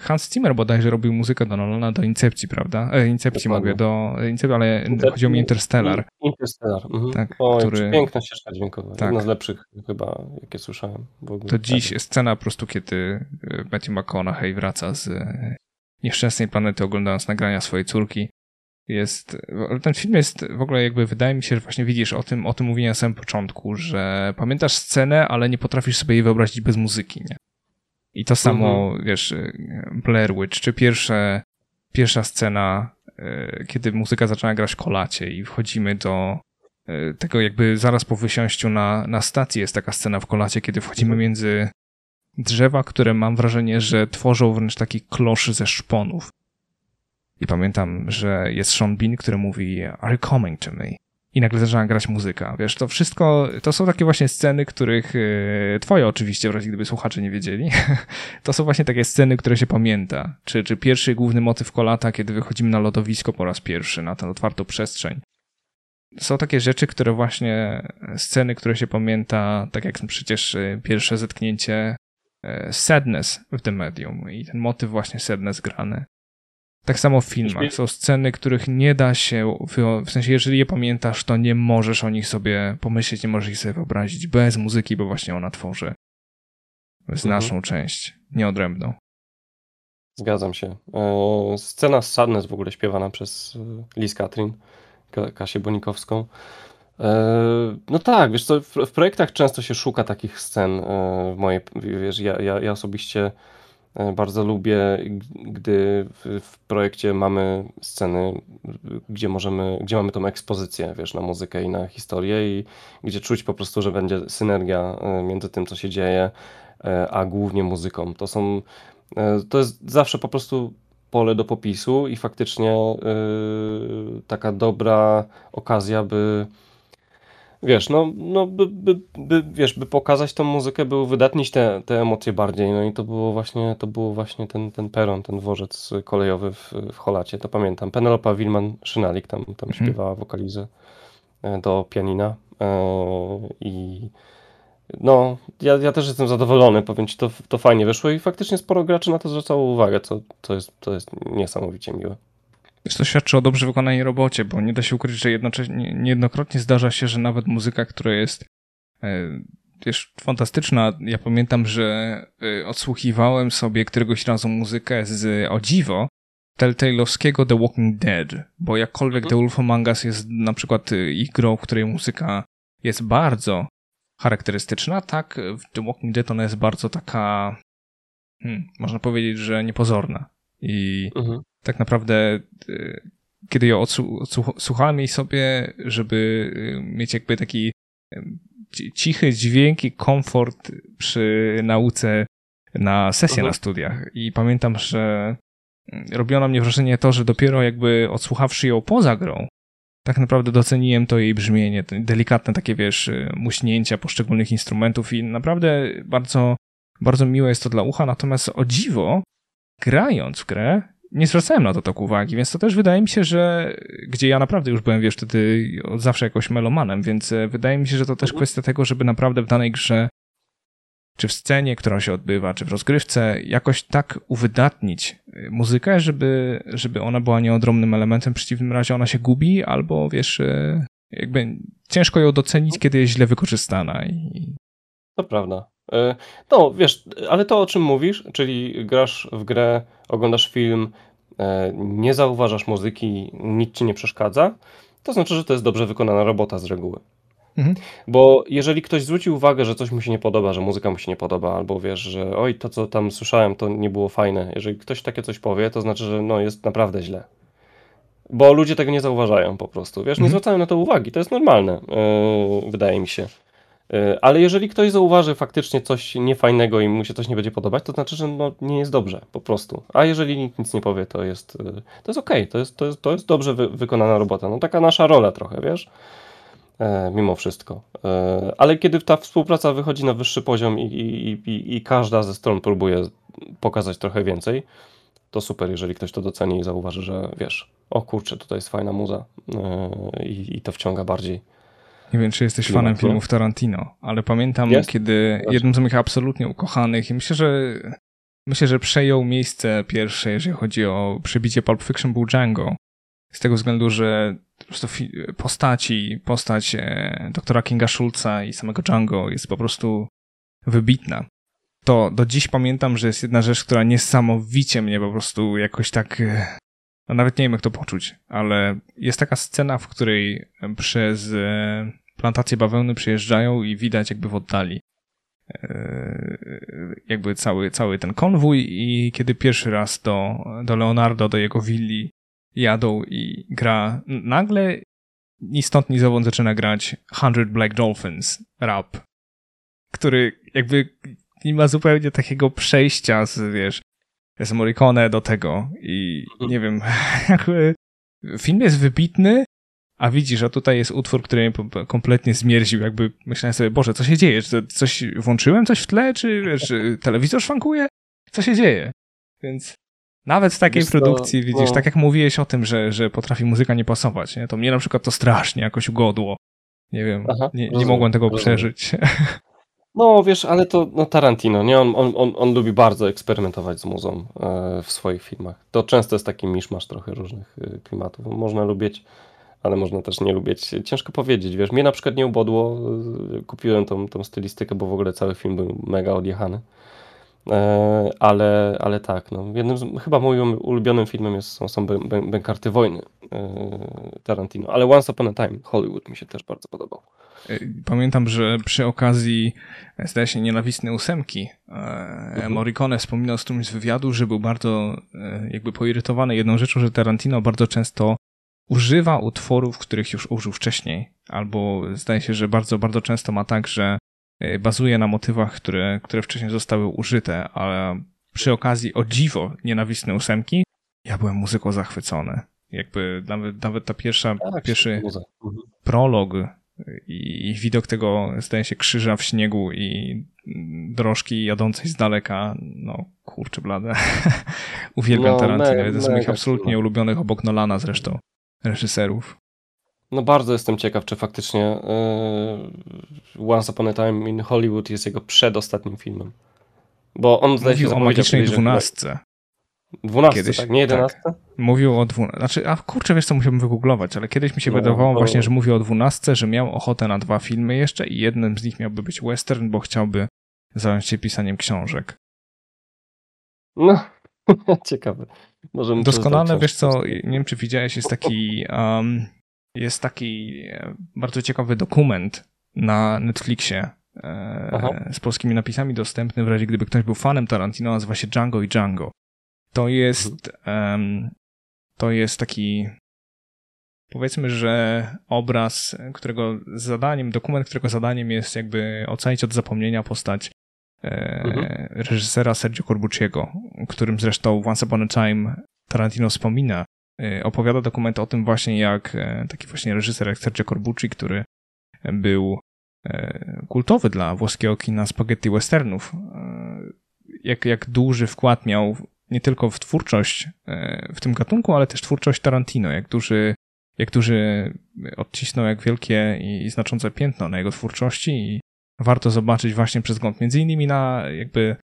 [SPEAKER 1] Hans Zimmer bodajże robił muzykę do Nolana, do Incepcji, prawda? E, Incepcji Dokładnie. mówię, do Incepcji, ale chodzi o mi Interstellar.
[SPEAKER 2] Interstellar, mhm. tak, o, który... piękna ścieżka dźwiękowa. Tak. Jedna z lepszych chyba, jakie słyszałem.
[SPEAKER 1] W ogóle. To dziś scena po prostu, kiedy e, Matthew McConaughey wraca z e, nieszczęsnej planety oglądając nagrania swojej córki jest, ten film jest w ogóle jakby wydaje mi się, że właśnie widzisz o tym, o tym mówiłem na samym początku, że pamiętasz scenę, ale nie potrafisz sobie jej wyobrazić bez muzyki, nie? I to samo, mhm. wiesz, Blair Witch, czy pierwsze, pierwsza scena, e, kiedy muzyka zaczyna grać w kolacie i wchodzimy do e, tego jakby zaraz po wysiąściu na, na stacji jest taka scena w kolacie, kiedy wchodzimy między drzewa, które mam wrażenie, że tworzą wręcz taki klosz ze szponów. I pamiętam, że jest Sean Bean, który mówi Are you coming to me? I nagle zaczyna grać muzyka. Wiesz, to wszystko, to są takie właśnie sceny, których, e, twoje oczywiście, w razie gdyby słuchacze nie wiedzieli, to są właśnie takie sceny, które się pamięta. Czy, czy pierwszy główny motyw kolata, kiedy wychodzimy na lodowisko po raz pierwszy, na tę otwartą przestrzeń. Są takie rzeczy, które właśnie, sceny, które się pamięta, tak jak przecież e, pierwsze zetknięcie e, Sadness w The Medium i ten motyw właśnie Sadness grany. Tak samo w filmach. Są sceny, których nie da się, w sensie jeżeli je pamiętasz, to nie możesz o nich sobie pomyśleć, nie możesz ich sobie wyobrazić bez muzyki, bo właśnie ona tworzy znaczną mhm. część, nieodrębną.
[SPEAKER 2] Zgadzam się. E, scena z Sadness w ogóle śpiewana przez e, Liz Katrin, Kasię Bonikowską. E, no tak, wiesz co, w, projektach często się szuka takich scen w mojej, wiesz, ja, ja, ja osobiście bardzo lubię, gdy w, projekcie mamy sceny, gdzie możemy, gdzie mamy tą ekspozycję, wiesz, na muzykę i na historię i gdzie czuć po prostu, że będzie synergia e, między tym, co się dzieje, e, a głównie muzyką. To są, to jest zawsze po prostu pole do popisu i faktycznie taka dobra okazja, by wiesz, no, no by, by, by, wiesz, by pokazać tą muzykę, by uwydatnić te, te emocje bardziej, no i to było właśnie, to było właśnie ten, ten peron, ten dworzec kolejowy w, w Holacie, to pamiętam. Penelopa Wilman-Szynalik tam, tam mhm. śpiewała wokalizę e, do pianina e, i no, ja, ja też jestem zadowolony, powiem Ci, to, to fajnie wyszło i faktycznie sporo graczy na to zwracało uwagę, co to jest, to jest niesamowicie miłe.
[SPEAKER 1] To świadczy o dobrze wykonanej robocie, bo nie da się ukryć, że jednocześnie, niejednokrotnie zdarza się, że nawet muzyka, która jest e, wiesz, fantastyczna. Ja pamiętam, że e, odsłuchiwałem sobie któregoś razu muzykę z o dziwo Telltale'owskiego The Walking Dead, bo jakkolwiek mhm. The Wolf Among Us jest na przykład e, ich grą, w której muzyka jest bardzo charakterystyczna, tak w The Walking Dead ona jest bardzo taka hmm, można powiedzieć, że niepozorna. I mhm tak naprawdę y, kiedy ją odsłuchałem jej sobie, żeby y, mieć jakby taki cichy dźwięk i komfort przy nauce na sesję -huh. na studiach. I pamiętam, że mm, robiło na mnie wrażenie to, że dopiero jakby odsłuchawszy ją poza grą, tak naprawdę doceniłem to jej brzmienie, delikatne takie, wiesz, y, muśnięcia poszczególnych instrumentów i naprawdę bardzo, bardzo miłe jest to dla ucha, natomiast o dziwo, grając w grę, nie zwracałem na to tak uwagi, więc to też wydaje mi się, że gdzie ja naprawdę już byłem, wiesz, wtedy od zawsze jakoś melomanem, więc e, wydaje mi się, że to też mhm. kwestia tego, żeby naprawdę w danej grze czy w scenie, która się odbywa, czy w rozgrywce, jakoś tak uwydatnić e, muzykę, żeby, żeby ona była nieodromnym elementem, w przeciwnym razie ona się gubi, albo wiesz, e, jakby ciężko ją docenić, kiedy jest źle wykorzystana. I...
[SPEAKER 2] To prawda. E, no, wiesz, ale to o czym mówisz, czyli grasz w grę, oglądasz film, e, nie zauważasz muzyki, nic ci nie przeszkadza, to znaczy, że to jest dobrze wykonana robota z reguły. Mhm. Bo jeżeli ktoś zwróci uwagę, że coś mu się nie podoba, że muzyka mu się nie podoba, albo wiesz, że oj, to co tam słyszałem, to nie było fajne. Jeżeli ktoś takie coś powie, to znaczy, że no jest naprawdę źle. Bo ludzie tego nie zauważają po prostu. Wiesz, nie mhm. zwracają na to uwagi. To jest normalne, yy, wydaje mi się. E, ale jeżeli ktoś zauważy faktycznie coś niefajnego i mu się coś nie będzie podobać, to znaczy, że no, nie jest dobrze, po prostu. A jeżeli nikt nic nie powie, to jest, e, to jest okej, okay, to, jest, to, jest, to jest dobrze wy, wykonana robota. No taka nasza rola trochę, wiesz? e, mimo wszystko. E, ale kiedy ta współpraca wychodzi na wyższy poziom i, i, i, i każda ze stron próbuje pokazać trochę więcej, to super, jeżeli ktoś to doceni i zauważy, że wiesz, o kurczę, tutaj jest fajna muza e, i, i to wciąga bardziej.
[SPEAKER 1] Nie wiem, czy jesteś fanem filmów Tarantino, ale pamiętam, jest? kiedy jednym z moich absolutnie ukochanych i myślę, że myślę, że przejął miejsce pierwsze, jeżeli chodzi o przebicie Pulp Fiction był Django. Z tego względu, że po prostu postaci, postać e, doktora Kinga Schulza i samego Django jest po prostu wybitna. To do dziś pamiętam, że jest jedna rzecz, która niesamowicie mnie po prostu jakoś tak e, no nawet nie wiem jak to poczuć, ale jest taka scena, w której przez e, plantację bawełny przyjeżdżają i widać jakby w oddali jakby cały, cały ten konwój i kiedy pierwszy raz do, do Leonardo, do jego willi jadą i gra, nagle ni stąd ni zowąd zaczyna grać 100 Black Dolphins rap, który jakby nie ma zupełnie takiego przejścia z, wiesz, z Morricone do tego i mhm. nie wiem, jakby film jest wybitny, a widzisz, a tutaj jest utwór, który mnie kompletnie zmierził, jakby myślałem sobie, Boże, co się dzieje? Czy coś włączyłem coś w tle, czy wiesz, telewizor szwankuje? Co się dzieje? Więc nawet w takiej wiesz, produkcji, to, widzisz, no. tak jak mówiłeś o tym, że, że potrafi muzyka nie pasować, nie? to mnie na przykład to strasznie jakoś ugodło. Nie wiem, Aha, nie, nie mogłem tego rozumiem. przeżyć.
[SPEAKER 2] No, wiesz, ale to no, Tarantino, nie? On, on, on, on lubi bardzo eksperymentować z muzą e, w swoich filmach. To często jest taki miszmasz trochę różnych e, klimatów. Można lubić, ale można też nie lubić. Ciężko powiedzieć, wiesz. Mnie na przykład nie ubodło. E, kupiłem tą, tą stylistykę, bo w ogóle cały film był mega odjechany. E, ale, ale tak, no, jednym z, chyba moim ulubionym filmem jest, są, są Bękarty Wojny e, Tarantino, ale Once Upon a Time Hollywood mi się też bardzo podobał.
[SPEAKER 1] E, pamiętam, że przy okazji, zdaje się, nienawistnej ósemki, mhm. Morricone wspominał z którymś z wywiadu, że był bardzo jakby poirytowany jedną rzeczą, że Tarantino bardzo często używa utworów, których już użył wcześniej, albo zdaje się, że bardzo, bardzo często ma tak, że E, bazuje na motywach, które, które wcześniej zostały użyte, ale przy okazji o dziwo nienawistne ósemki, ja byłem muzyką zachwycony. Jakby nawet, nawet ta pierwsza, tak, pierwszy mhm. prolog i, i, widok tego, zdaje się, krzyża w śniegu i drożki jadącej z daleka, no kurczę blade. Uwielbiam no, Tarantino, jeden z moich absolutnie ulubionych obok Nolana zresztą reżyserów.
[SPEAKER 2] No bardzo jestem ciekaw, czy faktycznie yy, Once Upon a Time in Hollywood jest jego przedostatnim filmem. Bo on zdaje
[SPEAKER 1] Mówił
[SPEAKER 2] się
[SPEAKER 1] o magicznej dwunastce.
[SPEAKER 2] Dwunastce, kiedyś, tak? Nie jedenastce? Tak.
[SPEAKER 1] Mówił o dwunastce. Znaczy, a kurczę, wiesz co, musiałbym wygooglować, ale kiedyś mi się no, wydawało no. właśnie, że mówił o dwunastce, że miał ochotę na dwa filmy jeszcze i jednym z nich miałby być western, bo chciałby zająć się pisaniem książek.
[SPEAKER 2] No, ciekawe.
[SPEAKER 1] Możemy Doskonale, wiesz co, nie wiem czy widziałeś, jest taki um, jest taki e, bardzo ciekawy dokument na Netflixie e, z polskimi napisami dostępny w razie gdyby ktoś był fanem Tarantino, nazywa się Django i Django. To jest um, to jest taki powiedzmy, że obraz, którego zadaniem, dokument, którego zadaniem jest jakby ocalić od zapomnienia postać mhm. reżysera Sergio Corbucciego, którym zresztą Once Upon a Time Tarantino wspomina Y, opowiada dokument o tym właśnie, jak e, taki właśnie reżyser jak Sergio Corbucci, który był e, kultowy dla włoskiego kina spaghetti westernów, e, jak, jak duży wkład miał nie tylko w twórczość w tym gatunku, ale też twórczość Tarantino, jak duży, jak duży odcisnął jak wielkie i znaczące piętno na jego twórczości i warto zobaczyć właśnie przez wzgląd między innymi na jakby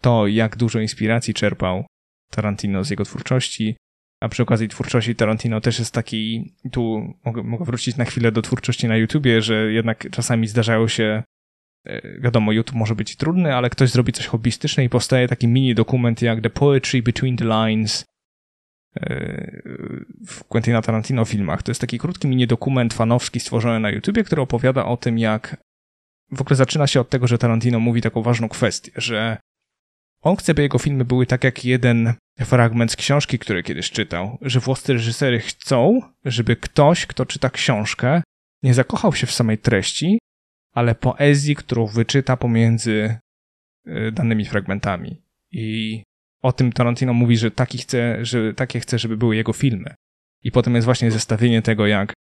[SPEAKER 1] to, jak dużo inspiracji czerpał Tarantino z jego twórczości, a przy okazji twórczości Tarantino też jest taki, tu mogę, mogę wrócić na chwilę do twórczości na YouTubie, że jednak czasami zdarzają się, e, wiadomo, YouTube może być trudny, ale ktoś zrobi coś hobbystyczne i powstaje taki mini dokument jak The Poetry Between the Lines e, w Quentina Tarantino filmach. To jest taki krótki mini dokument fanowski stworzony na YouTubie, który opowiada o tym, jak w ogóle zaczyna się od tego, że Tarantino mówi taką ważną kwestię, że on chce, by jego filmy były tak jak jeden fragment z książki, który kiedyś czytał, że włoscy reżysery chcą, żeby ktoś, kto czyta książkę, nie zakochał się w samej treści, ale poezji, którą wyczyta pomiędzy y, danymi fragmentami. I o tym Tarantino mówi, że, taki chce, że takie chce, żeby były jego filmy. I potem jest właśnie zestawienie tego, jak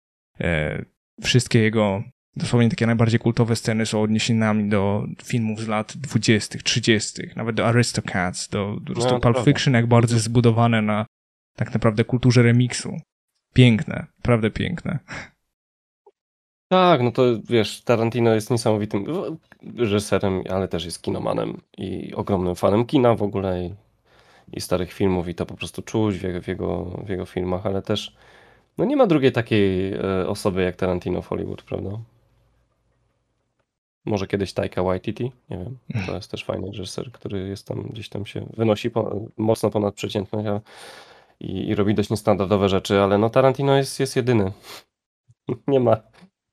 [SPEAKER 1] e, wszystkie jego dosłownie takie najbardziej kultowe sceny są odniesieniami do filmów z lat 20., 30., nawet do Aristocats, do, do no, Pulp Fiction, jak bardzo zbudowane na tak naprawdę kulturze remiksu. Piękne, naprawdę piękne.
[SPEAKER 2] Tak, no to wiesz, Tarantino jest niesamowitym reżyserem, ale też jest kinomanem i ogromnym fanem kina w ogóle i, i starych filmów i to po prostu czuć w jego, w jego, w jego filmach, ale też no nie ma drugiej takiej e, osoby jak Tarantino w Hollywood, prawda? Może kiedyś Taika Waititi, nie wiem. To jest też fajny reżyser, który jest tam gdzieś tam się wynosi po, mocno ponad przeciętność a, i, i robi dość niestandardowe rzeczy, ale no Tarantino jest, jest jedyny. nie ma,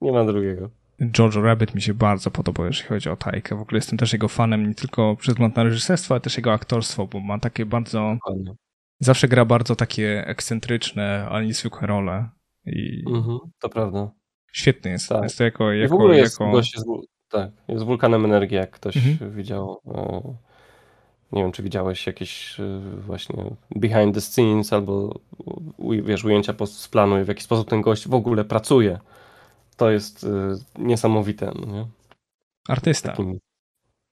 [SPEAKER 2] nie ma drugiego.
[SPEAKER 1] Jojo Rabbit mi się bardzo podobał, jeśli chodzi o Tajkę. W ogóle jestem też jego fanem nie tylko przez wzgląd na reżyserstwo, ale też jego aktorstwo, bo ma takie bardzo... Dokładnie. Zawsze gra bardzo takie ekscentryczne, ale niezwykłe role. I...
[SPEAKER 2] Mhm, to prawda.
[SPEAKER 1] Świetny jest. Tak. Jest to jako, jako,
[SPEAKER 2] I w ogóle jest jako... jest, tak, jest wulkanem energii, jak ktoś mhm. widział. E, nie wiem, czy widziałeś jakieś e, właśnie behind the scenes albo wiesz, ujęcia z planu, w jaki sposób ten gość w ogóle pracuje to jest y, niesamowite. No nie?
[SPEAKER 1] Artysta.
[SPEAKER 2] Takim,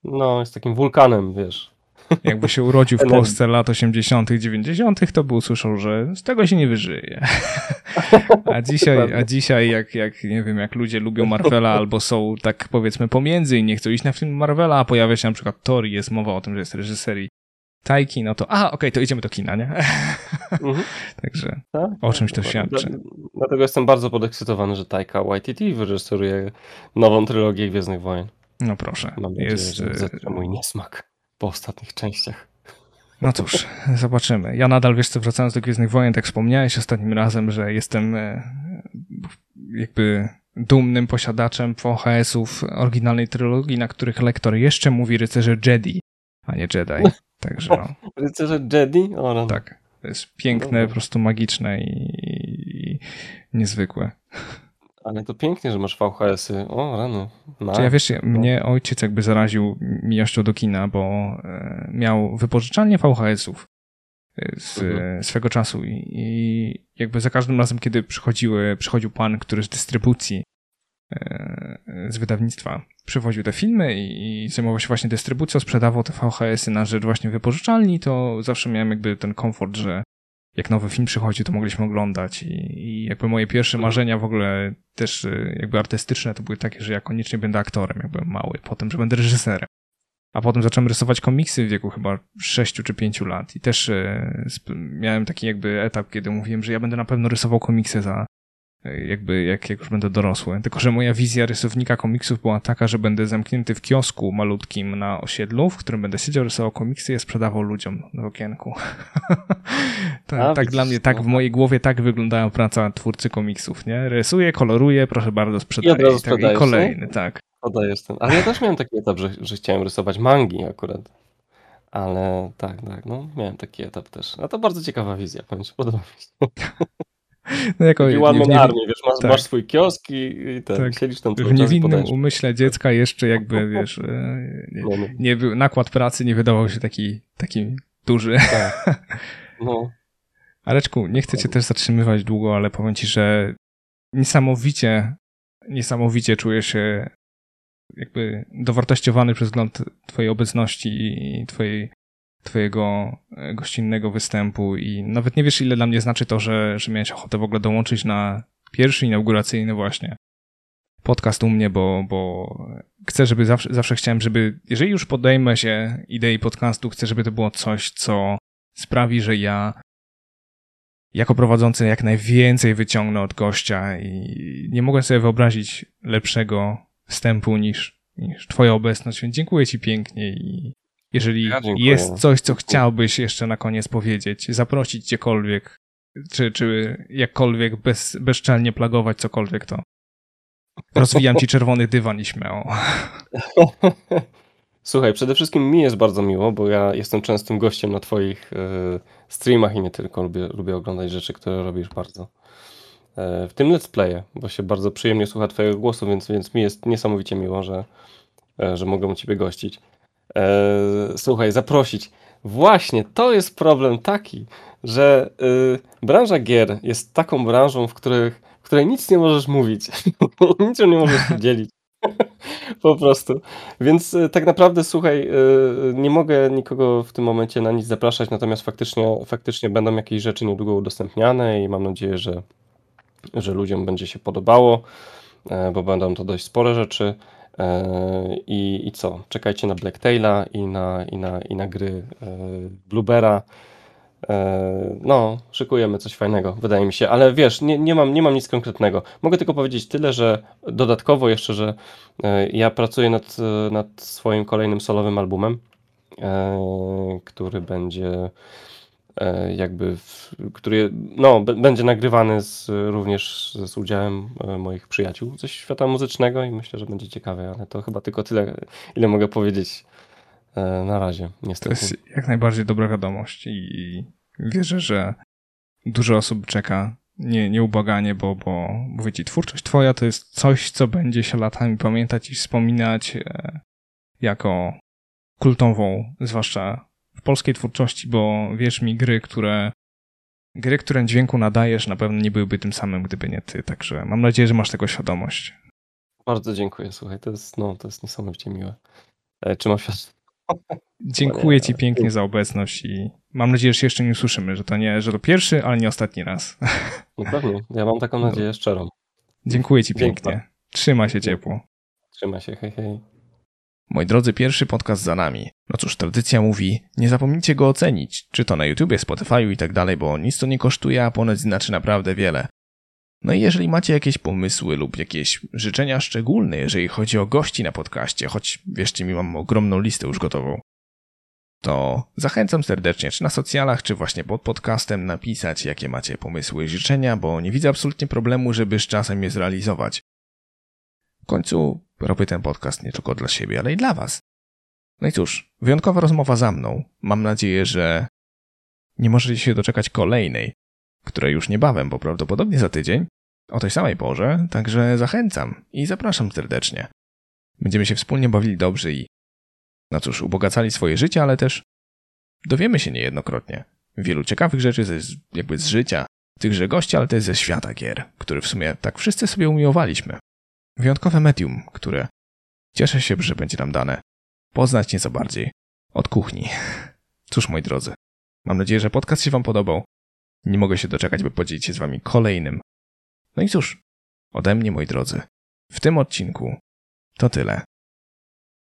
[SPEAKER 2] no, jest takim wulkanem, wiesz.
[SPEAKER 1] Jakby się urodził w Polsce lat 80., 90., to by usłyszał, że z tego się nie wyżyje. A dzisiaj, a dzisiaj jak, jak, nie wiem, jak ludzie lubią Marvela albo są tak powiedzmy pomiędzy i nie chcą iść na film Marvela, a pojawia się na przykład Tori, jest mowa o tym, że jest reżyserii Tajki, no to a, okej, okay, to idziemy do kina, nie? Mhm. Także tak, o czymś to świadczy.
[SPEAKER 2] Dlatego jestem bardzo podekscytowany, że Tajka Waititi wyreżyseruje nową trylogię Gwiezdnych Wojen.
[SPEAKER 1] No proszę.
[SPEAKER 2] Mam nadzieję, jest... że zetrze mój niesmak po ostatnich częściach.
[SPEAKER 1] No cóż, zobaczymy. Ja nadal, wiesz co, wracając do Gwiezdnych Wojen, tak wspomniałeś ostatnim razem, że jestem e, jakby dumnym posiadaczem VHS-ów oryginalnej trylogii, na których lektor jeszcze mówi rycerze Jedi, a nie Jedi. Także no.
[SPEAKER 2] Rycerze Jedi? O, no.
[SPEAKER 1] Tak. To jest piękne, no. po prostu magiczne i, i niezwykłe.
[SPEAKER 2] Ale to pięknie, że masz VHS-y. O, rano.
[SPEAKER 1] Nice. Ja wiesz, mnie ojciec jakby zaraził miłością do kina, bo e, miał wypożyczalnię VHS-ów e, z mhm. swego czasu i, i, jakby za każdym razem, kiedy przychodziły, przychodził pan, który z dystrybucji E, z wydawnictwa przywoził te filmy i, i zajmował się właśnie dystrybucją, sprzedawał te VHS-y na rzecz właśnie wypożyczalni, to zawsze miałem jakby ten komfort, że jak nowy film przychodzi, to mogliśmy oglądać. I, i jakby moje pierwsze marzenia w ogóle też e, jakby artystyczne to były takie, że ja koniecznie będę aktorem, jak byłem mały, potem, że będę reżyserem. A potem zacząłem rysować komiksy w wieku chyba 6 czy 5 lat. I też e, miałem taki jakby etap, kiedy mówiłem, że ja będę na pewno rysował komiksy za, jakby jak, jak już będę dorosły. Tylko, że moja wizja rysownika komiksów była taka, że będę zamknięty w kiosku malutkim na osiedlu, w którym będę siedział, rysował komiksy i je sprzedawał ludziom w okienku. tak, A, tak dla mnie, tak w mojej głowie tak wyglądała praca twórcy komiksów, nie? Rysuję, koloruję, proszę bardzo, sprzedaję. I, tak, i kolejny, tak.
[SPEAKER 2] Podajesz ten. Ale ja też miałem taki etap, że, że chciałem rysować mangi akurat. Ale tak, tak, no miałem taki etap też. A to bardzo ciekawa wizja, powiem ci, podoba mi się.
[SPEAKER 1] No jako,
[SPEAKER 2] Taki one man army, wiesz, masz, tak. masz swój kiosk i, i ten, tak. siedzisz tam
[SPEAKER 1] W niewinnym umyśle dziecka jeszcze jakby, wiesz, e, nie, no, no. nie, nakład pracy nie wydawał się taki, taki duży. Tak. No. Areczku, nie chcę cię też zatrzymywać długo, ale powiem ci, że niesamowicie, niesamowicie czuję się jakby dowartościowany przez wzgląd twojej obecności i twojej twojego e, gościnnego występu i nawet nie wiesz, ile dla mnie znaczy to, że, że miałeś ochotę w ogóle dołączyć na pierwszy inauguracyjny właśnie podcast u mnie, bo, bo chcę, żeby zawsze, zawsze chciałem, żeby, jeżeli już podejmę się idei podcastu, chcę, żeby to było coś, co sprawi, że ja jako prowadzący jak najwięcej wyciągnę od gościa i nie mogę sobie wyobrazić lepszego wstępu niż, niż twoja obecność, więc dziękuję ci pięknie i jeżeli ja jest coś, co chciałbyś jeszcze na koniec powiedzieć, zaprosić gdziekolwiek, czy, czy jakkolwiek bez, bezczelnie plagować cokolwiek, to rozwijam ci czerwony dywan i śmiało.
[SPEAKER 2] Słuchaj, przede wszystkim mi jest bardzo miło, bo ja jestem częstym gościem na twoich y, streamach i nie tylko, lubię, lubię oglądać rzeczy, które robisz bardzo. Y, w tym let's playe, bo się bardzo przyjemnie słucha twojego głosu, więc, więc mi jest niesamowicie miło, że, y, że mogę u ciebie gościć. E, słuchaj, zaprosić. Właśnie, to jest problem taki, że y, branża gier jest taką branżą, w, których, w której nic nie możesz mówić. Niczym nie możesz podzielić. Po prostu. Więc y, tak naprawdę, słuchaj, y, nie mogę nikogo w tym momencie na nic zapraszać, natomiast faktycznie, faktycznie będą jakieś rzeczy niedługo udostępniane i mam nadzieję, że, że ludziom będzie się podobało, e, bo będą to dość spore rzeczy. E, I, i co? Czekajcie na Blacktaila i na, i na, i na gry e, Bluebera. E, no, szykujemy coś fajnego, wydaje mi się, ale wiesz, nie, nie, mam, nie mam nic konkretnego. Mogę tylko powiedzieć tyle, że dodatkowo jeszcze, że ja pracuję nad, nad swoim kolejnym solowym albumem, który będzie jakby, w, który no, będzie nagrywany z, również z udziałem moich przyjaciół ze świata muzycznego i myślę, że będzie ciekawe, ale to chyba tylko tyle, ile mogę powiedzieć na razie, niestety.
[SPEAKER 1] To jest jak najbardziej dobra wiadomość i wierzę, że dużo osób czeka nie, nieubłaganie, bo, bo mówię ci, twórczość twoja to jest coś, co będzie się latami pamiętać i wspominać e, jako kultową, zwłaszcza polskiej twórczości, bo wierz mi, gry, które gry, które dźwięku nadajesz, na pewno nie byłyby tym samym, gdyby nie ty, także mam nadzieję, że masz tego świadomość.
[SPEAKER 2] Bardzo dziękuję, słuchaj, to jest, no, to jest niesamowicie miłe. E, czy?
[SPEAKER 1] Dziękuję Ci pięknie za obecność i mam nadzieję, że się jeszcze nie usłyszymy, że to nie, że to pierwszy, ale nie ostatni raz.
[SPEAKER 2] No pewnie, ja mam taką nadzieję szczerą.
[SPEAKER 1] Dziękuję Ci pięknie. Trzyma się ciepło.
[SPEAKER 2] Trzyma się, hej, hej.
[SPEAKER 1] Moi drodzy, pierwszy podcast za nami. No cóż, tradycja mówi, nie zapomnijcie go ocenić, czy to na YouTubie, Spotify'u i tak dalej, bo nic to nie kosztuje, a ponoć znaczy naprawdę wiele. No i jeżeli macie jakieś pomysły lub jakieś życzenia szczególne, jeżeli chodzi o gości na podcaście, choć wierzcie mi, mam ogromną listę już gotową, to zachęcam serdecznie, czy na socjalach, czy właśnie pod podcastem napisać, jakie macie pomysły i życzenia, bo nie widzę absolutnie problemu, żeby z czasem je zrealizować. W końcu robię ten podcast nie tylko dla siebie, ale i dla Was. No i cóż, wyjątkowa rozmowa za mną. Mam nadzieję, że nie możecie się doczekać kolejnej, której już niebawem, bo prawdopodobnie za tydzień, o tej samej porze, także zachęcam i zapraszam serdecznie. Będziemy się wspólnie bawili dobrze i, no cóż, ubogacali swoje życie, ale też dowiemy się niejednokrotnie wielu ciekawych rzeczy ze, jakby z życia tychże gości, ale też ze świata gier, który w sumie tak wszyscy sobie umiłowaliśmy. Wyjątkowe medium, które cieszę się, że będzie nam dane poznać nieco bardziej od kuchni. Cóż, moi drodzy, mam nadzieję, że podcast się Wam podobał. Nie mogę się doczekać, by podzielić się z Wami kolejnym no i cóż, ode mnie, moi drodzy, w tym odcinku to tyle.